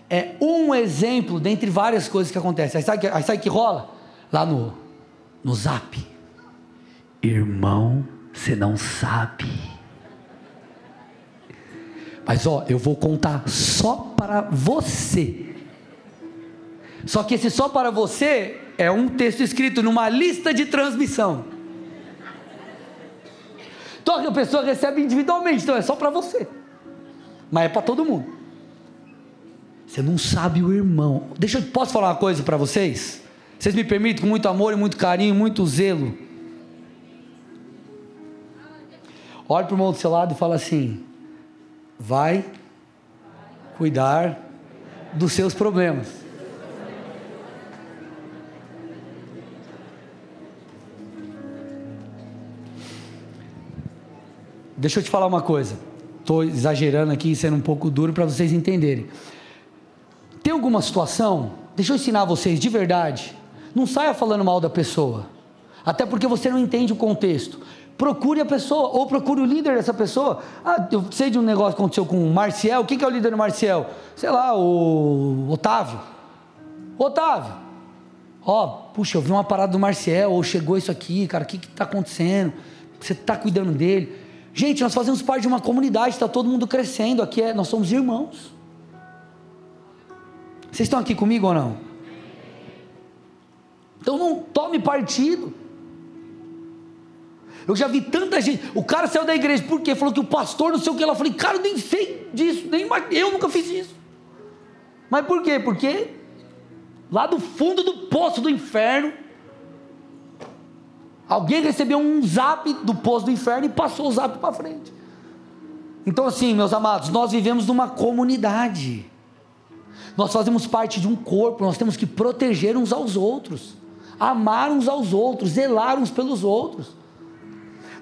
É um exemplo dentre várias coisas que acontecem. Aí sabe, aí sabe que rola? Lá no, no zap. Irmão, você não sabe. Mas ó, eu vou contar só para você. Só que esse só para você é um texto escrito numa lista de transmissão. Então a pessoa recebe individualmente, então é só para você. Mas é para todo mundo. Você não sabe o irmão. Deixa eu posso falar uma coisa para vocês? Vocês me permitem com muito amor e muito carinho, muito zelo. Olhe para o irmão do seu lado e fala assim: vai cuidar dos seus problemas. Deixa eu te falar uma coisa. Estou exagerando aqui, sendo um pouco duro para vocês entenderem. Tem alguma situação? Deixa eu ensinar vocês de verdade. Não saia falando mal da pessoa. Até porque você não entende o contexto. Procure a pessoa, ou procure o líder dessa pessoa. Ah, eu sei de um negócio que aconteceu com o Marcial. Quem que é o líder do Marcial? Sei lá, o Otávio. Otávio. Ó, puxa, eu vi uma parada do Marcial, ou chegou isso aqui, cara, o que está acontecendo? Você está cuidando dele. Gente, nós fazemos parte de uma comunidade, está todo mundo crescendo. Aqui é, nós somos irmãos. Vocês estão aqui comigo ou não? Então não tome partido. Eu já vi tanta gente. O cara saiu da igreja, por quê? Falou que o pastor não sei o que. Ela falei, cara, eu nem sei disso, nem eu nunca fiz isso. Mas por quê? Porque lá do fundo do poço do inferno, alguém recebeu um zap do poço do inferno e passou o zap para frente. Então, assim, meus amados, nós vivemos numa comunidade. Nós fazemos parte de um corpo, nós temos que proteger uns aos outros, amar uns aos outros, zelar uns pelos outros.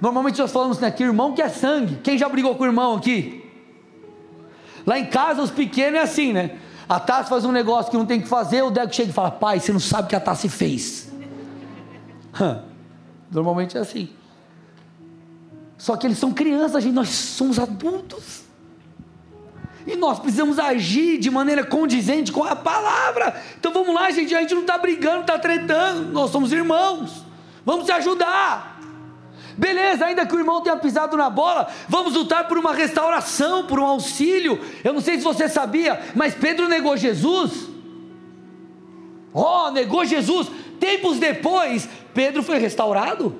Normalmente nós falamos né, que irmão que é sangue. Quem já brigou com o irmão aqui? Lá em casa, os pequenos é assim, né? A Tassi faz um negócio que não tem que fazer, o Deco chega e fala: Pai, você não sabe o que a Tassi fez. Normalmente é assim. Só que eles são crianças, gente, nós somos adultos. E nós precisamos agir de maneira condizente com a palavra. Então vamos lá, gente. A gente não está brigando, está tretando. Nós somos irmãos. Vamos se ajudar. Beleza, ainda que o irmão tenha pisado na bola, vamos lutar por uma restauração, por um auxílio. Eu não sei se você sabia, mas Pedro negou Jesus. Oh, negou Jesus. Tempos depois, Pedro foi restaurado.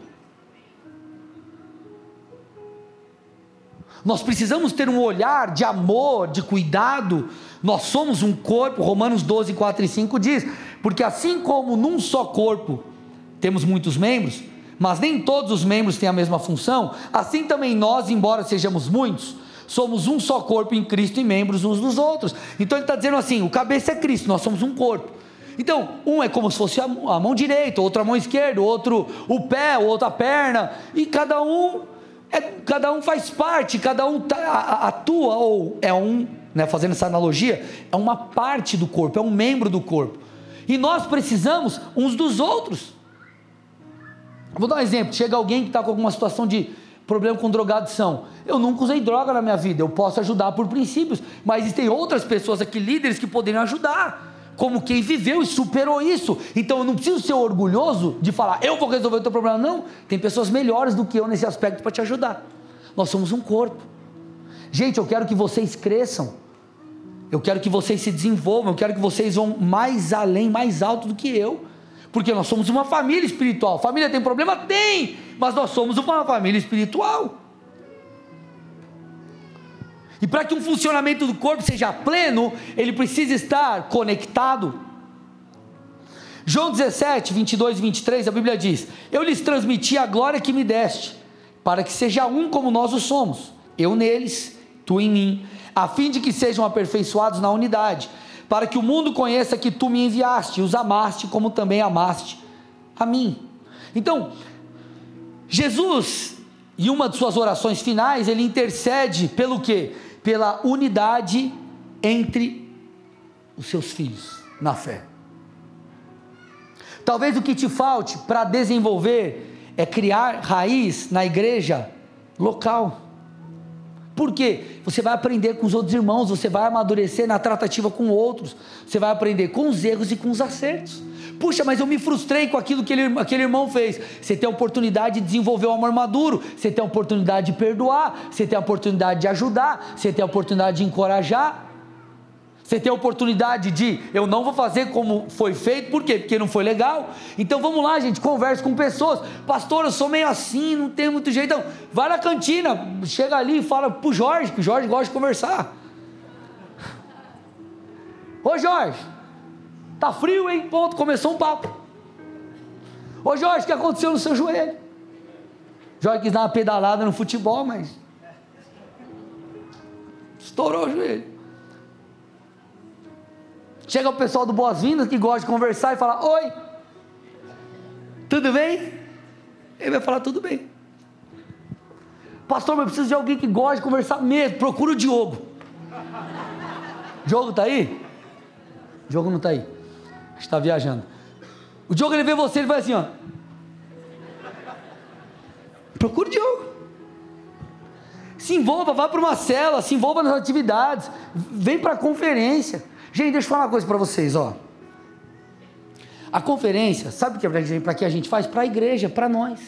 Nós precisamos ter um olhar de amor, de cuidado. Nós somos um corpo, Romanos 12, 4 e 5 diz: porque assim como num só corpo temos muitos membros, mas nem todos os membros têm a mesma função, assim também nós, embora sejamos muitos, somos um só corpo em Cristo e membros uns dos outros. Então ele está dizendo assim: o cabeça é Cristo, nós somos um corpo. Então, um é como se fosse a mão direita, outro a mão esquerda, outro o pé, outro a perna, e cada um é, cada um faz parte, cada um tá, atua ou é um, né, fazendo essa analogia, é uma parte do corpo, é um membro do corpo. E nós precisamos uns dos outros. Vou dar um exemplo: chega alguém que está com alguma situação de problema com drogadição. Eu nunca usei droga na minha vida, eu posso ajudar por princípios, mas existem outras pessoas aqui, líderes, que poderiam ajudar. Como quem viveu e superou isso. Então eu não preciso ser orgulhoso de falar, eu vou resolver o teu problema. Não, tem pessoas melhores do que eu nesse aspecto para te ajudar. Nós somos um corpo. Gente, eu quero que vocês cresçam. Eu quero que vocês se desenvolvam. Eu quero que vocês vão mais além, mais alto do que eu. Porque nós somos uma família espiritual. Família tem problema? Tem! Mas nós somos uma família espiritual. E para que um funcionamento do corpo seja pleno, ele precisa estar conectado. João 17, 22 e 23, a Bíblia diz: Eu lhes transmiti a glória que me deste, para que seja um como nós o somos, eu neles, tu em mim, a fim de que sejam aperfeiçoados na unidade, para que o mundo conheça que tu me enviaste, os amaste como também amaste a mim. Então, Jesus, em uma de suas orações finais, ele intercede pelo quê? Pela unidade entre os seus filhos na fé. Talvez o que te falte para desenvolver é criar raiz na igreja local. Por quê? Você vai aprender com os outros irmãos, você vai amadurecer na tratativa com outros, você vai aprender com os erros e com os acertos. Puxa, mas eu me frustrei com aquilo que ele, aquele irmão fez. Você tem a oportunidade de desenvolver o amor maduro, você tem a oportunidade de perdoar, você tem a oportunidade de ajudar, você tem a oportunidade de encorajar. Você tem a oportunidade de, eu não vou fazer como foi feito, por quê? Porque não foi legal. Então vamos lá, gente, converse com pessoas. Pastor, eu sou meio assim, não tem muito jeito. Então, vai na cantina, chega ali e fala pro Jorge, que o Jorge gosta de conversar. Ô Jorge, tá frio, hein? Ponto, começou um papo. Ô Jorge, o que aconteceu no seu joelho? Jorge quis dar uma pedalada no futebol, mas estourou o joelho. Chega o pessoal do Boas-Vindas que gosta de conversar e fala: Oi, tudo bem? Ele vai falar: Tudo bem. Pastor, mas eu preciso de alguém que gosta de conversar mesmo. Procura o Diogo. Diogo está aí? Diogo não está aí. Está viajando. O Diogo ele vê você, ele vai assim, ó. Procura o Diogo. Se envolva, vá para uma cela, se envolva nas atividades, vem para a conferência. Gente, deixa eu falar uma coisa para vocês, ó. A conferência, sabe que é para que a gente faz? Para a igreja, para nós.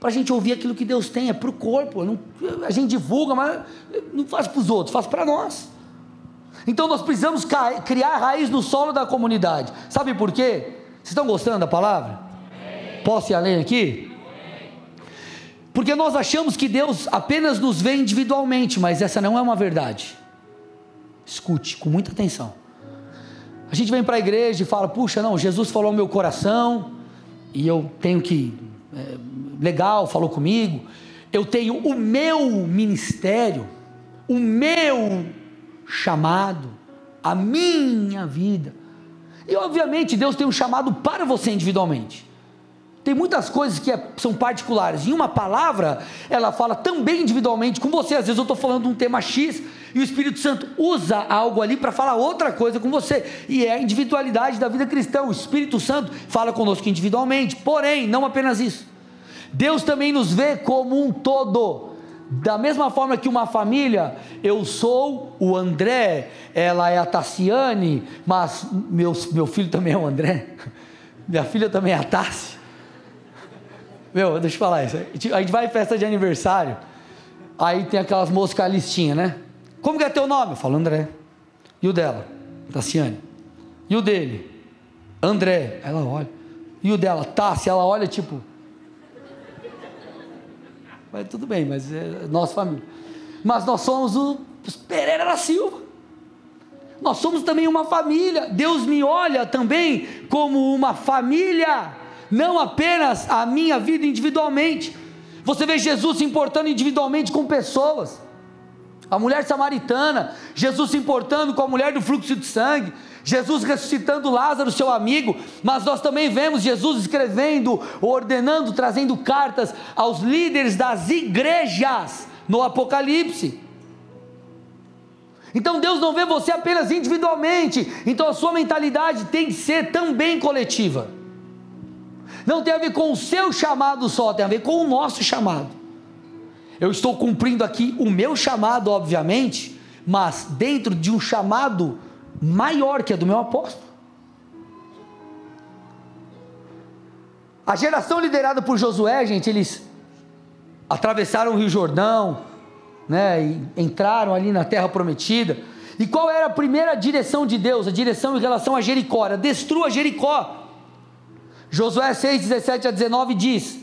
Para a gente ouvir aquilo que Deus tem, é para o corpo. Não, a gente divulga, mas não faz para os outros, faz para nós. Então nós precisamos criar raiz no solo da comunidade. Sabe por quê? Vocês estão gostando da palavra? Posso ir além aqui? Porque nós achamos que Deus apenas nos vê individualmente, mas essa não é uma verdade. Escute com muita atenção. A gente vem para a igreja e fala: puxa, não, Jesus falou ao meu coração e eu tenho que. É, legal, falou comigo. Eu tenho o meu ministério, o meu chamado, a minha vida. E obviamente Deus tem um chamado para você individualmente. Tem muitas coisas que é, são particulares. Em uma palavra, ela fala também individualmente com você. Às vezes eu estou falando de um tema X e o Espírito Santo usa algo ali para falar outra coisa com você. E é a individualidade da vida cristã. O Espírito Santo fala conosco individualmente. Porém, não apenas isso. Deus também nos vê como um todo. Da mesma forma que uma família, eu sou o André, ela é a Tassiane, mas meu, meu filho também é o André, minha filha também é a Tassi. Meu, deixa eu falar isso. A gente vai em festa de aniversário, aí tem aquelas moscas listinha, né? Como que é teu nome? Eu falo André. E o dela? Tassiane. E o dele? André. Ela olha. E o dela? Tassi. Ela olha tipo. Mas tudo bem, mas é nossa família. Mas nós somos os Pereira da Silva. Nós somos também uma família. Deus me olha também como uma família não apenas a minha vida individualmente. Você vê Jesus se importando individualmente com pessoas. A mulher samaritana, Jesus se importando com a mulher do fluxo de sangue, Jesus ressuscitando Lázaro, seu amigo, mas nós também vemos Jesus escrevendo, ordenando, trazendo cartas aos líderes das igrejas no Apocalipse. Então Deus não vê você apenas individualmente. Então a sua mentalidade tem que ser também coletiva. Não tem a ver com o seu chamado só, tem a ver com o nosso chamado. Eu estou cumprindo aqui o meu chamado, obviamente, mas dentro de um chamado maior que é do meu apóstolo. A geração liderada por Josué, gente, eles atravessaram o Rio Jordão, né, e entraram ali na terra prometida. E qual era a primeira direção de Deus? A direção em relação a Jericó, era destrua Jericó. Josué 6, 17 a 19 diz: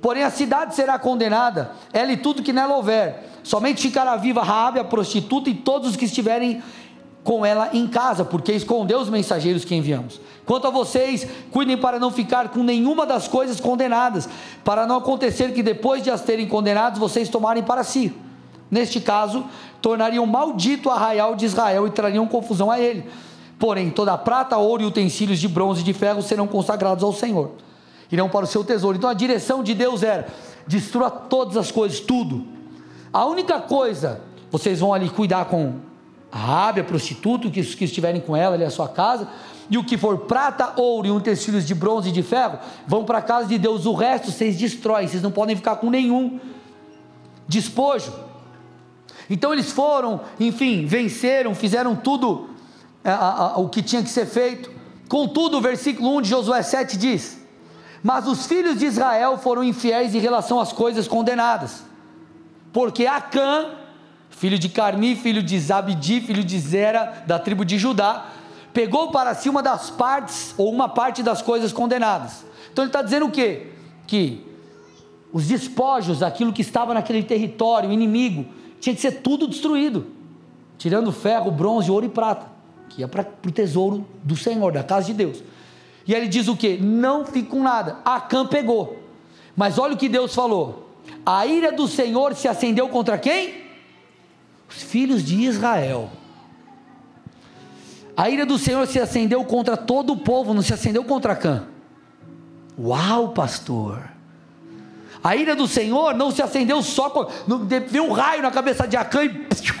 Porém a cidade será condenada, ela e tudo que nela houver. Somente ficará viva Raabe, a prostituta, e todos os que estiverem com ela em casa, porque escondeu os mensageiros que enviamos. Quanto a vocês, cuidem para não ficar com nenhuma das coisas condenadas, para não acontecer que depois de as terem condenadas, vocês tomarem para si. Neste caso, tornariam maldito o arraial de Israel e trariam confusão a ele. Porém, toda a prata, ouro e utensílios de bronze e de ferro serão consagrados ao Senhor, irão para o seu tesouro. Então a direção de Deus era: destrua todas as coisas, tudo. A única coisa, vocês vão ali cuidar com a Rábia, prostituto, que, que estiverem com ela ali a sua casa, e o que for prata, ouro e utensílios de bronze e de ferro, vão para a casa de Deus, o resto vocês destroem, vocês não podem ficar com nenhum despojo. Então eles foram, enfim, venceram, fizeram tudo a, a, a, o que tinha que ser feito. Contudo, o versículo 1 de Josué 7 diz: Mas os filhos de Israel foram infiéis em relação às coisas condenadas, porque Acã, filho de Carmi, filho de Zabdi, filho de Zera, da tribo de Judá, pegou para si uma das partes, ou uma parte das coisas condenadas. Então ele está dizendo o quê? Que os despojos, aquilo que estava naquele território, inimigo, tinha que ser tudo destruído, tirando ferro, bronze, ouro e prata, que ia para o tesouro do Senhor, da casa de Deus. E ele diz o que? Não fica com nada. Acã pegou. Mas olha o que Deus falou: a ira do Senhor se acendeu contra quem? Os filhos de Israel. A ira do Senhor se acendeu contra todo o povo, não se acendeu contra Cã. Uau, pastor! A ira do Senhor não se acendeu só com. Veio um raio na cabeça de Acã e psiu,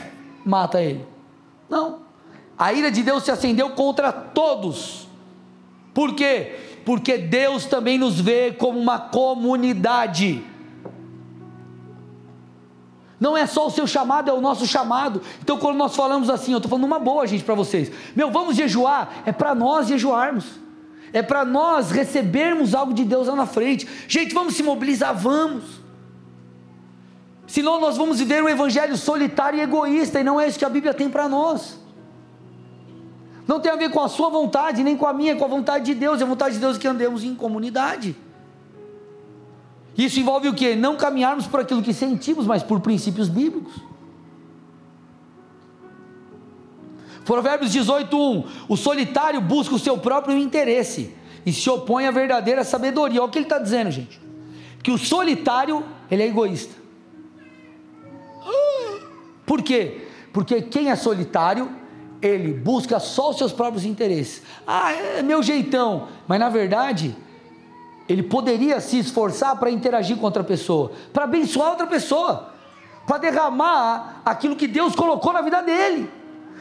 mata ele. Não. A ira de Deus se acendeu contra todos. Por quê? Porque Deus também nos vê como uma comunidade. Não é só o seu chamado, é o nosso chamado. Então, quando nós falamos assim, eu estou falando uma boa, gente, para vocês. Meu, vamos jejuar? É para nós jejuarmos. É para nós recebermos algo de Deus lá na frente. Gente, vamos se mobilizar, vamos. Senão nós vamos viver um evangelho solitário e egoísta, e não é isso que a Bíblia tem para nós. Não tem a ver com a sua vontade, nem com a minha, com a vontade de Deus. É a vontade de Deus que andemos em comunidade. Isso envolve o que? Não caminharmos por aquilo que sentimos, mas por princípios bíblicos. Provérbios 18:1 O solitário busca o seu próprio interesse e se opõe à verdadeira sabedoria. Olha o que ele está dizendo, gente. Que o solitário, ele é egoísta. Por quê? Porque quem é solitário, ele busca só os seus próprios interesses. Ah, é meu jeitão. Mas na verdade, ele poderia se esforçar para interagir com outra pessoa, para abençoar outra pessoa, para derramar aquilo que Deus colocou na vida dele.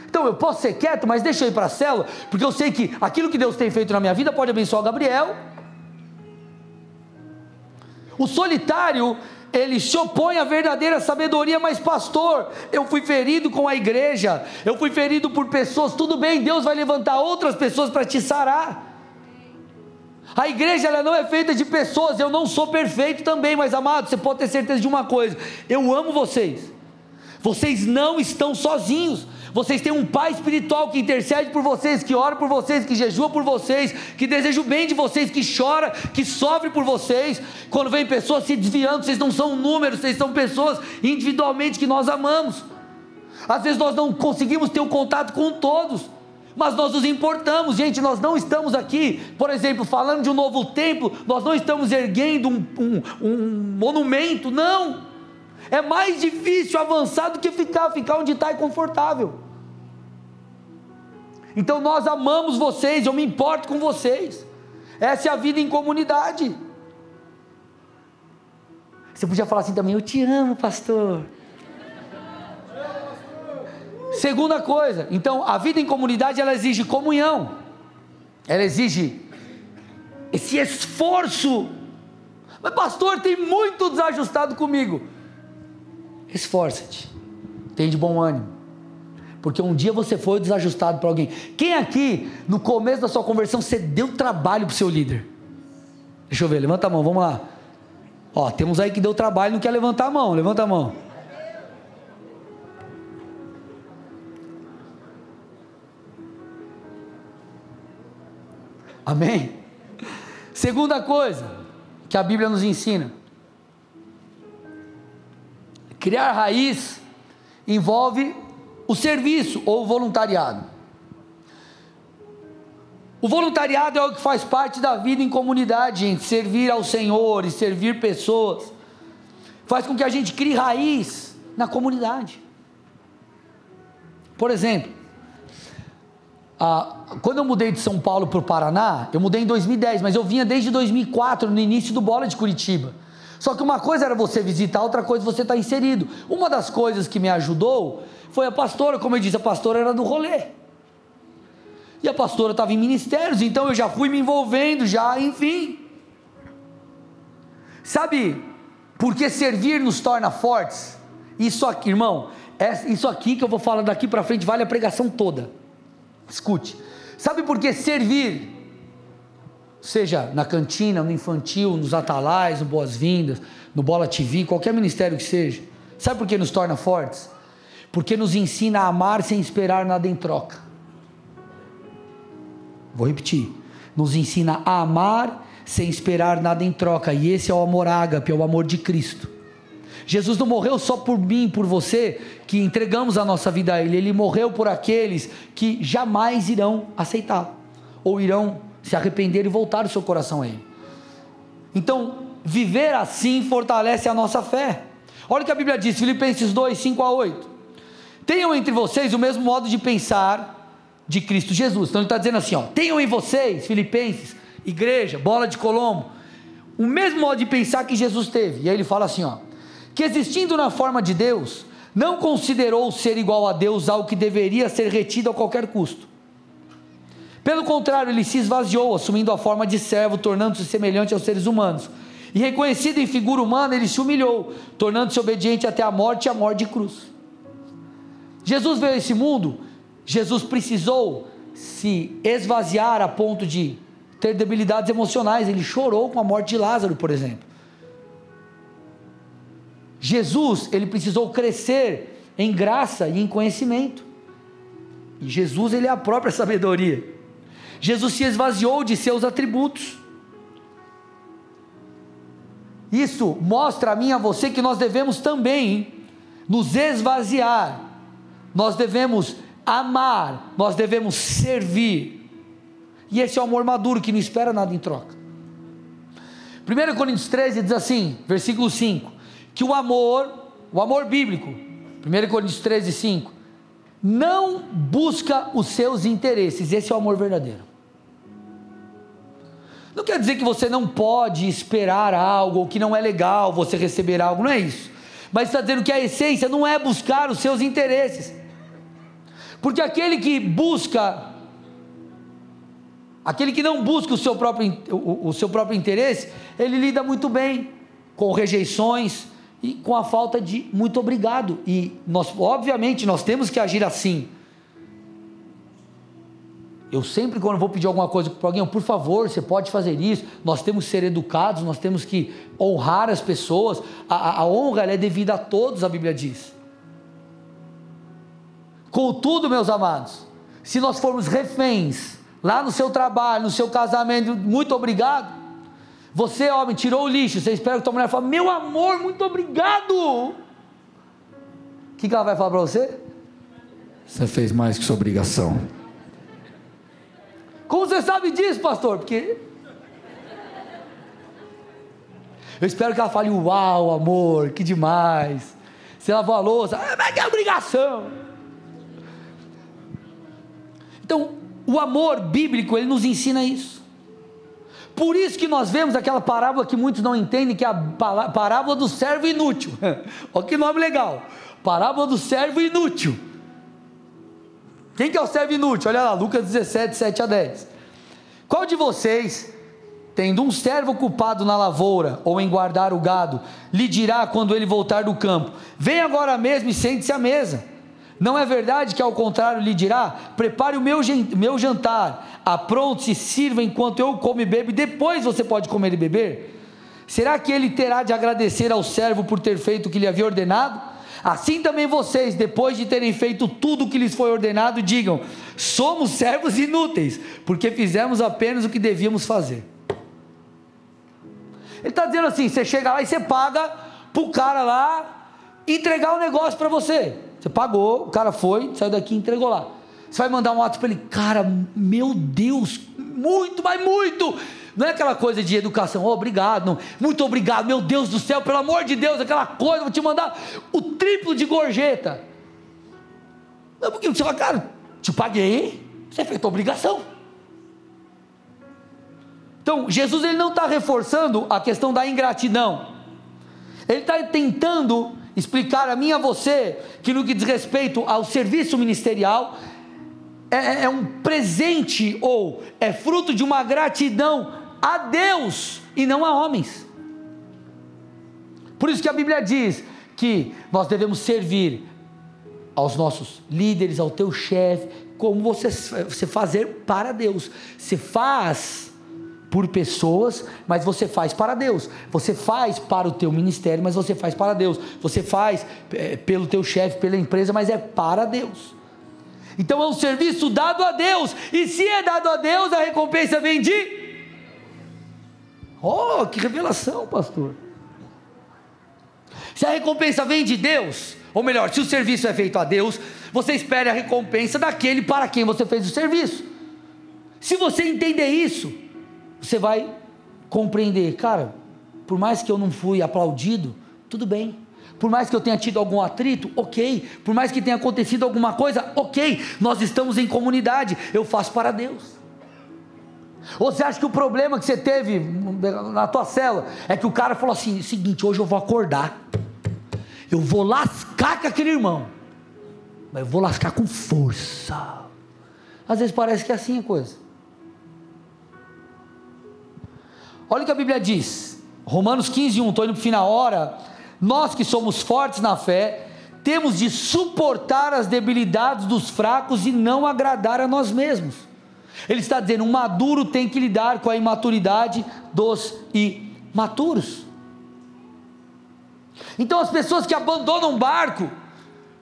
Então eu posso ser quieto, mas deixa eu ir para a célula, porque eu sei que aquilo que Deus tem feito na minha vida pode abençoar o Gabriel. O solitário, ele se opõe à verdadeira sabedoria, mas pastor, eu fui ferido com a igreja, eu fui ferido por pessoas, tudo bem, Deus vai levantar outras pessoas para te sarar. A igreja ela não é feita de pessoas, eu não sou perfeito também, mas amado, você pode ter certeza de uma coisa: eu amo vocês. Vocês não estão sozinhos. Vocês têm um pai espiritual que intercede por vocês, que ora por vocês, que jejua por vocês, que deseja o bem de vocês, que chora, que sofre por vocês. Quando vem pessoas se desviando, vocês não são números, vocês são pessoas individualmente que nós amamos. Às vezes nós não conseguimos ter um contato com todos mas nós nos importamos, gente. Nós não estamos aqui, por exemplo, falando de um novo templo, nós não estamos erguendo um, um, um monumento, não. É mais difícil avançar do que ficar, ficar onde está é confortável. Então nós amamos vocês, eu me importo com vocês. Essa é a vida em comunidade. Você podia falar assim também, eu te amo, pastor. Segunda coisa, então a vida em comunidade ela exige comunhão, ela exige esse esforço. Mas, pastor, tem muito desajustado comigo. Esforça-te, tem de bom ânimo, porque um dia você foi desajustado para alguém. Quem aqui, no começo da sua conversão, você deu trabalho para o seu líder? Deixa eu ver, levanta a mão, vamos lá. Ó, temos aí que deu trabalho, não quer levantar a mão, levanta a mão. Amém? Segunda coisa que a Bíblia nos ensina: criar raiz envolve o serviço ou o voluntariado. O voluntariado é o que faz parte da vida em comunidade, gente. Servir ao Senhor e servir pessoas faz com que a gente crie raiz na comunidade. Por exemplo, ah, quando eu mudei de São Paulo para o Paraná, eu mudei em 2010, mas eu vinha desde 2004, no início do Bola de Curitiba. Só que uma coisa era você visitar, outra coisa você estar tá inserido. Uma das coisas que me ajudou foi a pastora, como eu disse, a pastora era do rolê. E a pastora estava em ministérios, então eu já fui me envolvendo, já, enfim. Sabe por que servir nos torna fortes? Isso aqui, irmão, é isso aqui que eu vou falar daqui para frente vale a pregação toda. Escute. Sabe por que servir, seja na cantina, no infantil, nos atalais, no Boas-Vindas, no Bola TV, qualquer ministério que seja, sabe por que nos torna fortes? Porque nos ensina a amar sem esperar nada em troca. Vou repetir. Nos ensina a amar sem esperar nada em troca. E esse é o amor ágape, é o amor de Cristo. Jesus não morreu só por mim, por você, que entregamos a nossa vida a Ele. Ele morreu por aqueles que jamais irão aceitá-lo, ou irão se arrepender e voltar o seu coração a Ele. Então, viver assim fortalece a nossa fé. Olha o que a Bíblia diz, Filipenses 2, 5 a 8. Tenham entre vocês o mesmo modo de pensar de Cristo Jesus. Então ele está dizendo assim: ó, tenham em vocês, Filipenses, igreja, bola de Colombo, o mesmo modo de pensar que Jesus teve. E aí ele fala assim: ó, que existindo na forma de Deus, não considerou ser igual a Deus algo que deveria ser retido a qualquer custo. Pelo contrário, ele se esvaziou, assumindo a forma de servo, tornando-se semelhante aos seres humanos. E reconhecido em figura humana, ele se humilhou, tornando-se obediente até a morte e a morte de cruz. Jesus veio a esse mundo, Jesus precisou se esvaziar a ponto de ter debilidades emocionais. Ele chorou com a morte de Lázaro, por exemplo. Jesus, ele precisou crescer em graça e em conhecimento. E Jesus, ele é a própria sabedoria. Jesus se esvaziou de seus atributos. Isso mostra a mim e a você que nós devemos também nos esvaziar. Nós devemos amar, nós devemos servir. E esse é o amor maduro que não espera nada em troca. 1 Coríntios 13 diz assim, versículo 5: que o amor, o amor bíblico, 1 Coríntios 13, 5, não busca os seus interesses, esse é o amor verdadeiro. Não quer dizer que você não pode esperar algo, ou que não é legal você receber algo, não é isso. Mas está dizendo que a essência não é buscar os seus interesses. Porque aquele que busca, aquele que não busca o seu próprio, o, o seu próprio interesse, ele lida muito bem com rejeições, e com a falta de muito obrigado. E nós, obviamente, nós temos que agir assim. Eu sempre, quando vou pedir alguma coisa para alguém, por favor, você pode fazer isso. Nós temos que ser educados, nós temos que honrar as pessoas. A, a, honra é devida a todos, a Bíblia diz. Contudo, meus amados, se nós formos reféns lá no seu trabalho, no seu casamento, muito obrigado. Você, homem, tirou o lixo. Você espera que tua mulher fale: Meu amor, muito obrigado. O que, que ela vai falar para você? Você fez mais que sua obrigação. Como você sabe disso, pastor? Porque. Eu espero que ela fale: Uau, amor, que demais. Se lavou a louça, ah, mas que obrigação. Então, o amor bíblico, ele nos ensina isso. Por isso que nós vemos aquela parábola que muitos não entendem, que é a parábola do servo inútil. Olha que nome legal. Parábola do servo inútil. Quem que é o servo inútil? Olha lá, Lucas 17, 7 a 10. Qual de vocês, tendo um servo ocupado na lavoura ou em guardar o gado, lhe dirá quando ele voltar do campo: Vem agora mesmo e sente-se à mesa? Não é verdade que ao contrário lhe dirá: Prepare o meu, meu jantar, apronte-se, sirva enquanto eu como e bebo, e depois você pode comer e beber? Será que ele terá de agradecer ao servo por ter feito o que lhe havia ordenado? Assim também vocês, depois de terem feito tudo o que lhes foi ordenado, digam: somos servos inúteis, porque fizemos apenas o que devíamos fazer. Ele está dizendo assim: você chega lá e você paga para o cara lá entregar o negócio para você. Você pagou, o cara foi, saiu daqui e entregou lá. Você vai mandar um ato para ele, cara, meu Deus, muito, mas muito não é aquela coisa de educação, oh, obrigado, não. muito obrigado, meu Deus do céu, pelo amor de Deus, aquela coisa, vou te mandar o triplo de gorjeta. Não, porque você fala, cara, te paguei, você fez a obrigação. Então, Jesus ele não está reforçando a questão da ingratidão. Ele está tentando explicar a mim e a você que no que diz respeito ao serviço ministerial, é, é, é um presente ou é fruto de uma gratidão a Deus e não a homens. Por isso que a Bíblia diz que nós devemos servir aos nossos líderes, ao teu chefe, como você, você fazer para Deus. Você faz por pessoas, mas você faz para Deus. Você faz para o teu ministério, mas você faz para Deus. Você faz é, pelo teu chefe, pela empresa, mas é para Deus. Então é um serviço dado a Deus. E se é dado a Deus, a recompensa vem de Oh, que revelação, pastor. Se a recompensa vem de Deus, ou melhor, se o serviço é feito a Deus, você espere a recompensa daquele para quem você fez o serviço. Se você entender isso, você vai compreender, cara, por mais que eu não fui aplaudido, tudo bem. Por mais que eu tenha tido algum atrito, ok. Por mais que tenha acontecido alguma coisa, ok. Nós estamos em comunidade, eu faço para Deus. Ou você acha que o problema que você teve na tua cela é que o cara falou assim: seguinte, hoje eu vou acordar, eu vou lascar com aquele irmão, mas eu vou lascar com força. Às vezes parece que é assim a coisa. Olha o que a Bíblia diz, Romanos 15, 1, estou indo para o fim na hora. Nós que somos fortes na fé, temos de suportar as debilidades dos fracos e não agradar a nós mesmos. Ele está dizendo: um maduro tem que lidar com a imaturidade dos imaturos. Então, as pessoas que abandonam o barco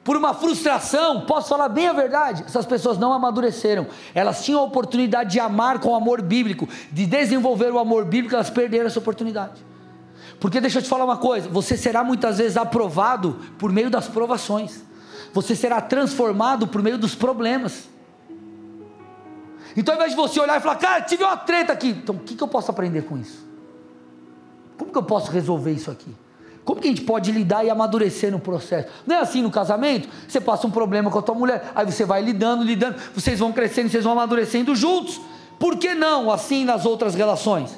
por uma frustração, posso falar bem a verdade, essas pessoas não amadureceram. Elas tinham a oportunidade de amar com o amor bíblico, de desenvolver o amor bíblico, elas perderam essa oportunidade. Porque deixa eu te falar uma coisa: você será muitas vezes aprovado por meio das provações, você será transformado por meio dos problemas. Então, ao invés de você olhar e falar, cara, tive uma treta aqui, então o que, que eu posso aprender com isso? Como que eu posso resolver isso aqui? Como que a gente pode lidar e amadurecer no processo? Não é assim no casamento? Você passa um problema com a tua mulher, aí você vai lidando, lidando, vocês vão crescendo, vocês vão amadurecendo juntos. Por que não assim nas outras relações?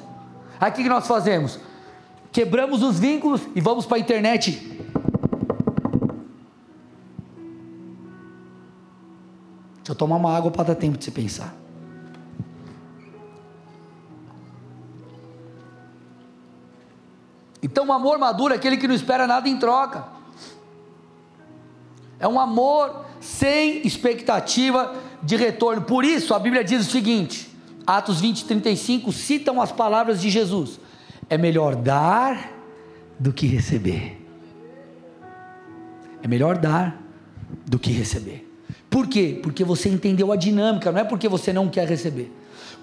Aí o que nós fazemos? Quebramos os vínculos e vamos para a internet. Deixa eu tomar uma água para dar tempo de você pensar. Então, o amor maduro é aquele que não espera nada em troca. É um amor sem expectativa de retorno. Por isso, a Bíblia diz o seguinte: Atos 20, 35 citam as palavras de Jesus: É melhor dar do que receber. É melhor dar do que receber. Por quê? Porque você entendeu a dinâmica, não é porque você não quer receber.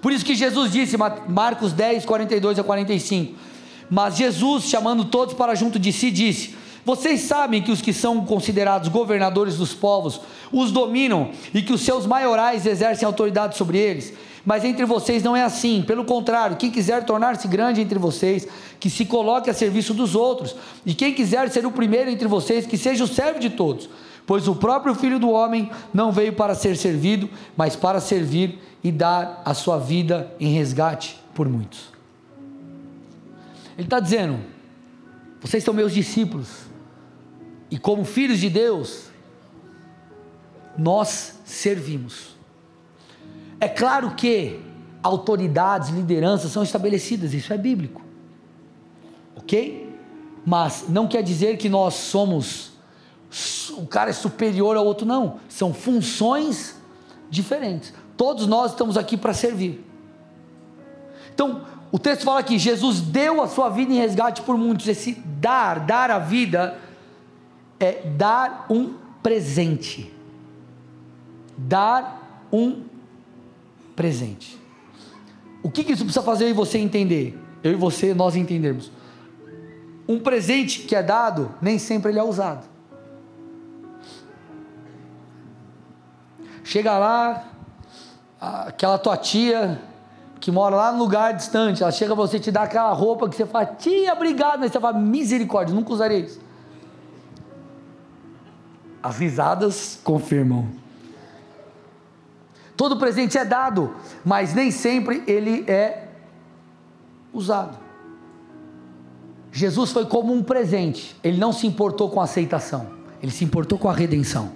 Por isso que Jesus disse, Marcos 10, 42 a 45: mas Jesus, chamando todos para junto de si, disse: Vocês sabem que os que são considerados governadores dos povos os dominam e que os seus maiorais exercem autoridade sobre eles. Mas entre vocês não é assim. Pelo contrário, quem quiser tornar-se grande entre vocês, que se coloque a serviço dos outros. E quem quiser ser o primeiro entre vocês, que seja o servo de todos. Pois o próprio Filho do Homem não veio para ser servido, mas para servir e dar a sua vida em resgate por muitos. Ele está dizendo: vocês são meus discípulos, e como filhos de Deus, nós servimos. É claro que autoridades, lideranças são estabelecidas, isso é bíblico. Ok? Mas não quer dizer que nós somos, o cara é superior ao outro, não. São funções diferentes. Todos nós estamos aqui para servir. Então, o texto fala que Jesus deu a sua vida em resgate por muitos. Esse dar, dar a vida, é dar um presente. Dar um presente. O que, que isso precisa fazer eu e você entender? Eu e você, nós entendermos. Um presente que é dado, nem sempre ele é usado. Chega lá, aquela tua tia que mora lá no lugar distante, ela chega você te dá aquela roupa que você fala, tia, obrigado, mas você fala, misericórdia, nunca usaria isso. As risadas confirmam. Todo presente é dado, mas nem sempre ele é usado. Jesus foi como um presente, ele não se importou com a aceitação, ele se importou com a redenção.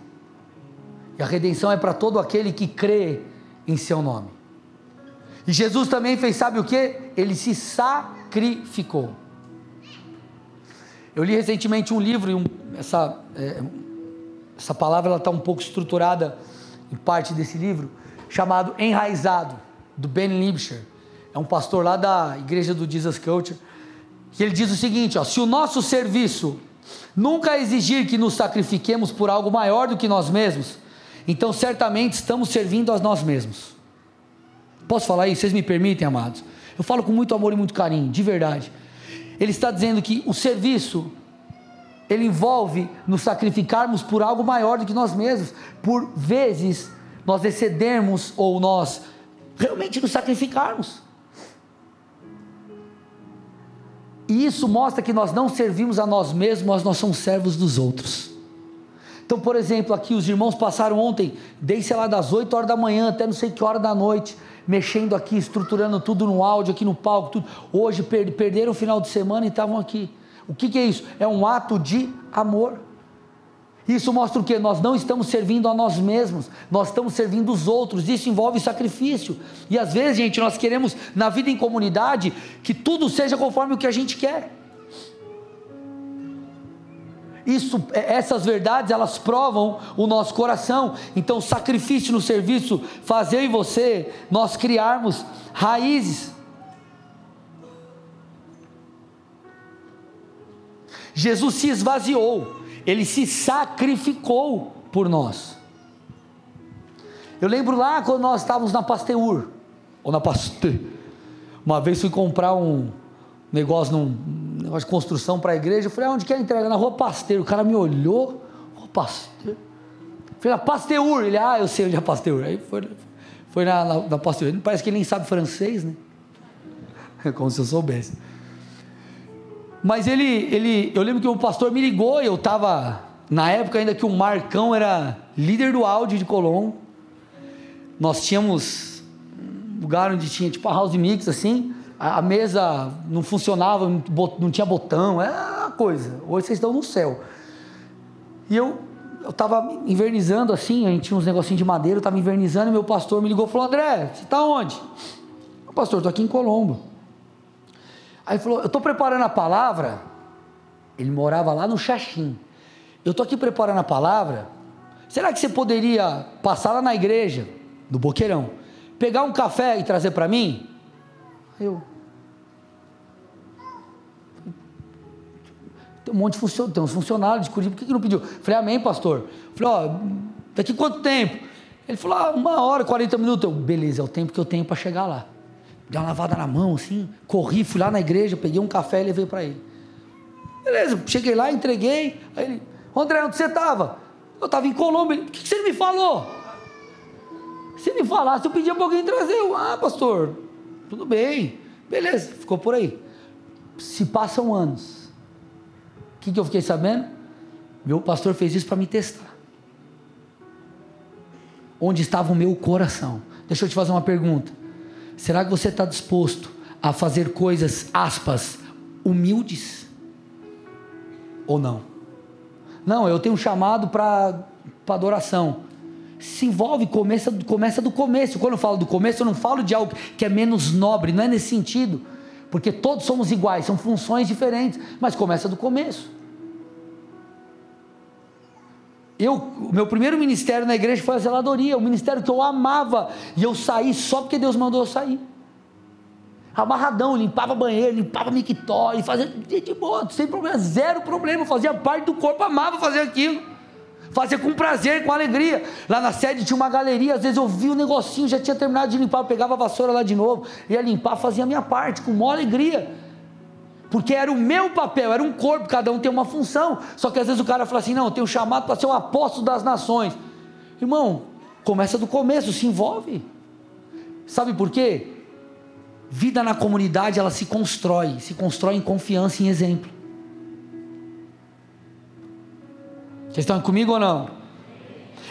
E a redenção é para todo aquele que crê em seu nome. E Jesus também fez, sabe o que? Ele se sacrificou. Eu li recentemente um livro, e um, essa, é, essa palavra está um pouco estruturada em parte desse livro, chamado Enraizado, do Ben Libscher. É um pastor lá da igreja do Jesus Culture. Que ele diz o seguinte: ó, se o nosso serviço nunca exigir que nos sacrifiquemos por algo maior do que nós mesmos, então certamente estamos servindo a nós mesmos. Posso falar isso? Vocês me permitem, amados? Eu falo com muito amor e muito carinho, de verdade. Ele está dizendo que o serviço ele envolve nos sacrificarmos por algo maior do que nós mesmos. Por vezes nós excedermos ou nós realmente nos sacrificarmos. E isso mostra que nós não servimos a nós mesmos, mas nós somos servos dos outros. Então, por exemplo, aqui os irmãos passaram ontem, desde lá das 8 horas da manhã até não sei que hora da noite, mexendo aqui, estruturando tudo no áudio, aqui no palco, tudo. Hoje perderam o final de semana e estavam aqui. O que, que é isso? É um ato de amor. Isso mostra o que? Nós não estamos servindo a nós mesmos, nós estamos servindo os outros. Isso envolve sacrifício. E às vezes, gente, nós queremos na vida em comunidade que tudo seja conforme o que a gente quer. Isso, é, essas verdades, elas provam o nosso coração. Então, sacrifício no serviço, fazer em você, nós criarmos raízes. Jesus se esvaziou, ele se sacrificou por nós. Eu lembro lá quando nós estávamos na Pasteur, ou na Pasteur. Uma vez fui comprar um negócio num negócio de construção para a igreja. Eu falei, ah, onde quer entrega? Na rua Pasteiro. O cara me olhou, rua Pasteiro. Eu falei, na Pasteur. Ele, ah, eu sei onde é Pasteur. Aí foi, foi na, na, na Pasteur. Parece que ele nem sabe francês, né? É como se eu soubesse. Mas ele, ele, eu lembro que o pastor me ligou e eu estava, na época ainda que o Marcão era líder do áudio de Colombo. Nós tínhamos um lugar onde tinha tipo a house mix assim a, mesa não funcionava, não tinha botão, é uma coisa. Hoje vocês estão no céu. E eu eu estava invernizando assim, a gente tinha uns negocinhos de madeira, eu estava invernizando e meu pastor me ligou e falou: André, você está onde? O pastor, estou aqui em Colombo. Aí falou: Eu estou preparando a palavra. Ele morava lá no Xaxim. Eu estou aqui preparando a palavra. Será que você poderia passar lá na igreja, do Boqueirão, pegar um café e trazer para mim? Eu. Tem um monte de funcionários, tem uns funcionários de Curitiba, por que, que não pediu? Falei, amém, pastor. Falei, ó, daqui quanto tempo? Ele falou, ah, uma hora, 40 minutos. Eu, beleza, é o tempo que eu tenho para chegar lá. Dei uma lavada na mão, assim, corri, fui lá na igreja, peguei um café e levei para ele. Beleza, cheguei lá, entreguei. Aí ele, André, onde você estava? Eu estava em Colômbia. Por que, que você me falou? Se me falasse, eu pedia para alguém trazer. Eu, ah, pastor, tudo bem, beleza, ficou por aí. Se passam anos. O que, que eu fiquei sabendo? Meu pastor fez isso para me testar. Onde estava o meu coração? Deixa eu te fazer uma pergunta. Será que você está disposto a fazer coisas, aspas, humildes? Ou não? Não, eu tenho um chamado para adoração. Se envolve, começa, começa do começo. Quando eu falo do começo, eu não falo de algo que é menos nobre, não é nesse sentido. Porque todos somos iguais, são funções diferentes, mas começa do começo. Eu, o meu primeiro ministério na igreja foi a zeladoria, o ministério que eu amava, e eu saí só porque Deus mandou eu sair. Amarradão, limpava banheiro, limpava mictório, fazia de boa, sem problema, zero problema, fazia parte do corpo, amava fazer aquilo. Fazia com prazer, com alegria. Lá na sede tinha uma galeria, às vezes eu via o negocinho, já tinha terminado de limpar, eu pegava a vassoura lá de novo, ia limpar, fazia a minha parte, com maior alegria porque era o meu papel, era um corpo, cada um tem uma função. Só que às vezes o cara fala assim: não, eu tenho chamado para ser um apóstolo das nações. Irmão, começa do começo, se envolve. Sabe por quê? Vida na comunidade ela se constrói, se constrói em confiança e em exemplo. Vocês estão comigo ou não?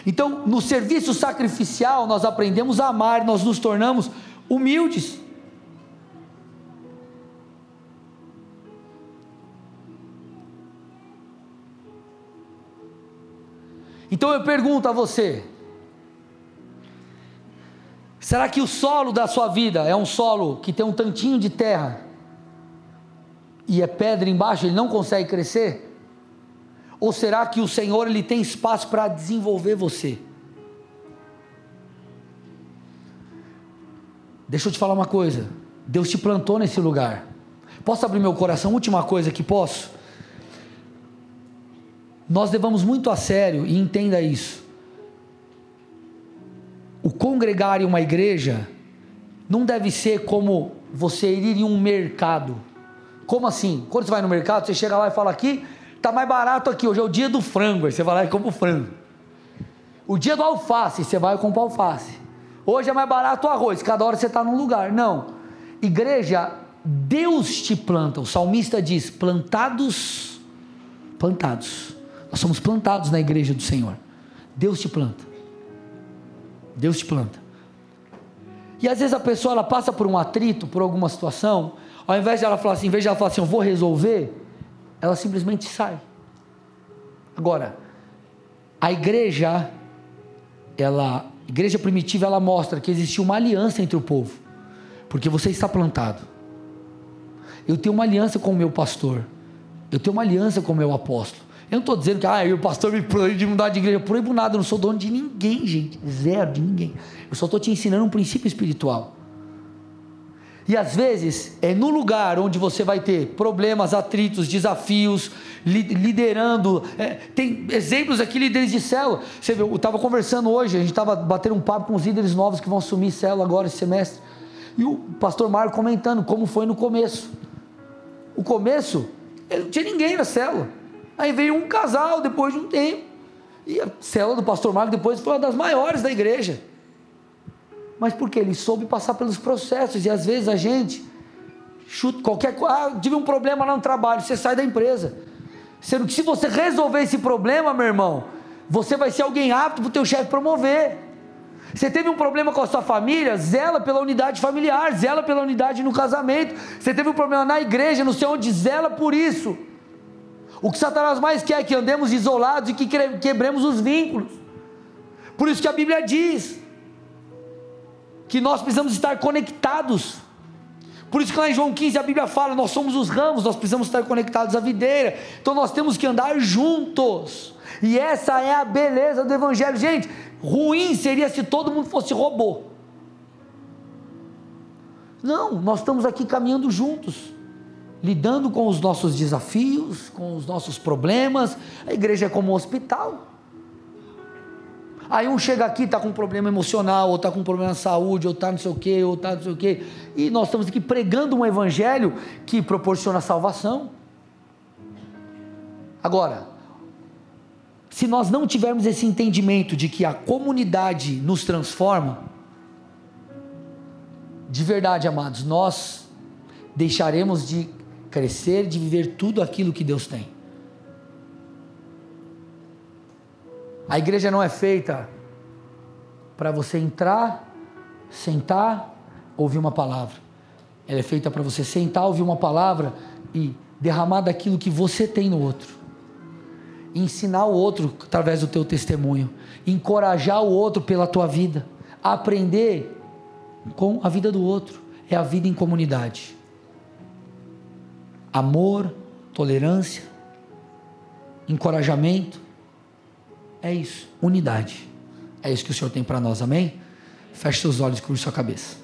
Então, no serviço sacrificial, nós aprendemos a amar, nós nos tornamos humildes. Então eu pergunto a você: será que o solo da sua vida é um solo que tem um tantinho de terra e é pedra embaixo, ele não consegue crescer? Ou será que o Senhor ele tem espaço para desenvolver você? Deixa eu te falar uma coisa. Deus te plantou nesse lugar. Posso abrir meu coração? Última coisa que posso nós levamos muito a sério, e entenda isso. O congregar em uma igreja não deve ser como você ir em um mercado. Como assim? Quando você vai no mercado, você chega lá e fala aqui, tá mais barato aqui, hoje é o dia do frango, aí você vai lá e compra o frango. O dia do alface, você vai e compra alface. Hoje é mais barato o arroz, cada hora você está num lugar. Não. Igreja, Deus te planta. O salmista diz: plantados, plantados nós somos plantados na igreja do Senhor. Deus te planta. Deus te planta. E às vezes a pessoa ela passa por um atrito, por alguma situação, ao invés de ela falar assim, em vez de ela falar assim, eu vou resolver, ela simplesmente sai. Agora, a igreja, ela, a igreja primitiva, ela mostra que existia uma aliança entre o povo, porque você está plantado. Eu tenho uma aliança com o meu pastor, eu tenho uma aliança com o meu apóstolo. Eu não estou dizendo que ah, o pastor me proíbe de mudar de igreja. Eu proíbo nada, eu não sou dono de ninguém, gente. Zero de ninguém. Eu só estou te ensinando um princípio espiritual. E às vezes é no lugar onde você vai ter problemas, atritos, desafios, liderando. É, tem exemplos aqui, líderes de célula. Você viu, eu estava conversando hoje, a gente estava batendo um papo com os líderes novos que vão assumir célula agora esse semestre. E o pastor Marco comentando como foi no começo. O começo, não tinha ninguém na célula. Aí veio um casal depois de um tempo. E a célula do pastor Marco depois foi uma das maiores da igreja. Mas porque ele soube passar pelos processos e às vezes a gente chuta qualquer coisa, ah, tive um problema lá no trabalho, você sai da empresa. Sendo que se você resolver esse problema, meu irmão, você vai ser alguém apto para o teu chefe promover. Você teve um problema com a sua família, zela pela unidade familiar, zela pela unidade no casamento. Você teve um problema na igreja, não sei onde, zela por isso. O que Satanás mais quer é que andemos isolados e que quebremos os vínculos. Por isso que a Bíblia diz que nós precisamos estar conectados. Por isso que lá em João 15 a Bíblia fala: nós somos os ramos, nós precisamos estar conectados à videira. Então nós temos que andar juntos. E essa é a beleza do Evangelho. Gente, ruim seria se todo mundo fosse robô. Não, nós estamos aqui caminhando juntos lidando com os nossos desafios, com os nossos problemas. A igreja é como um hospital. Aí um chega aqui, está com um problema emocional, ou está com um problema de saúde, ou está não sei o quê, ou está não sei o quê. E nós estamos aqui pregando um evangelho que proporciona salvação. Agora, se nós não tivermos esse entendimento de que a comunidade nos transforma, de verdade, amados, nós deixaremos de crescer, de viver tudo aquilo que Deus tem. A igreja não é feita para você entrar, sentar, ouvir uma palavra. Ela é feita para você sentar, ouvir uma palavra e derramar daquilo que você tem no outro. ensinar o outro através do teu testemunho, encorajar o outro pela tua vida, aprender com a vida do outro. É a vida em comunidade. Amor, tolerância, encorajamento. É isso, unidade. É isso que o Senhor tem para nós, amém? Feche seus olhos e curva sua cabeça.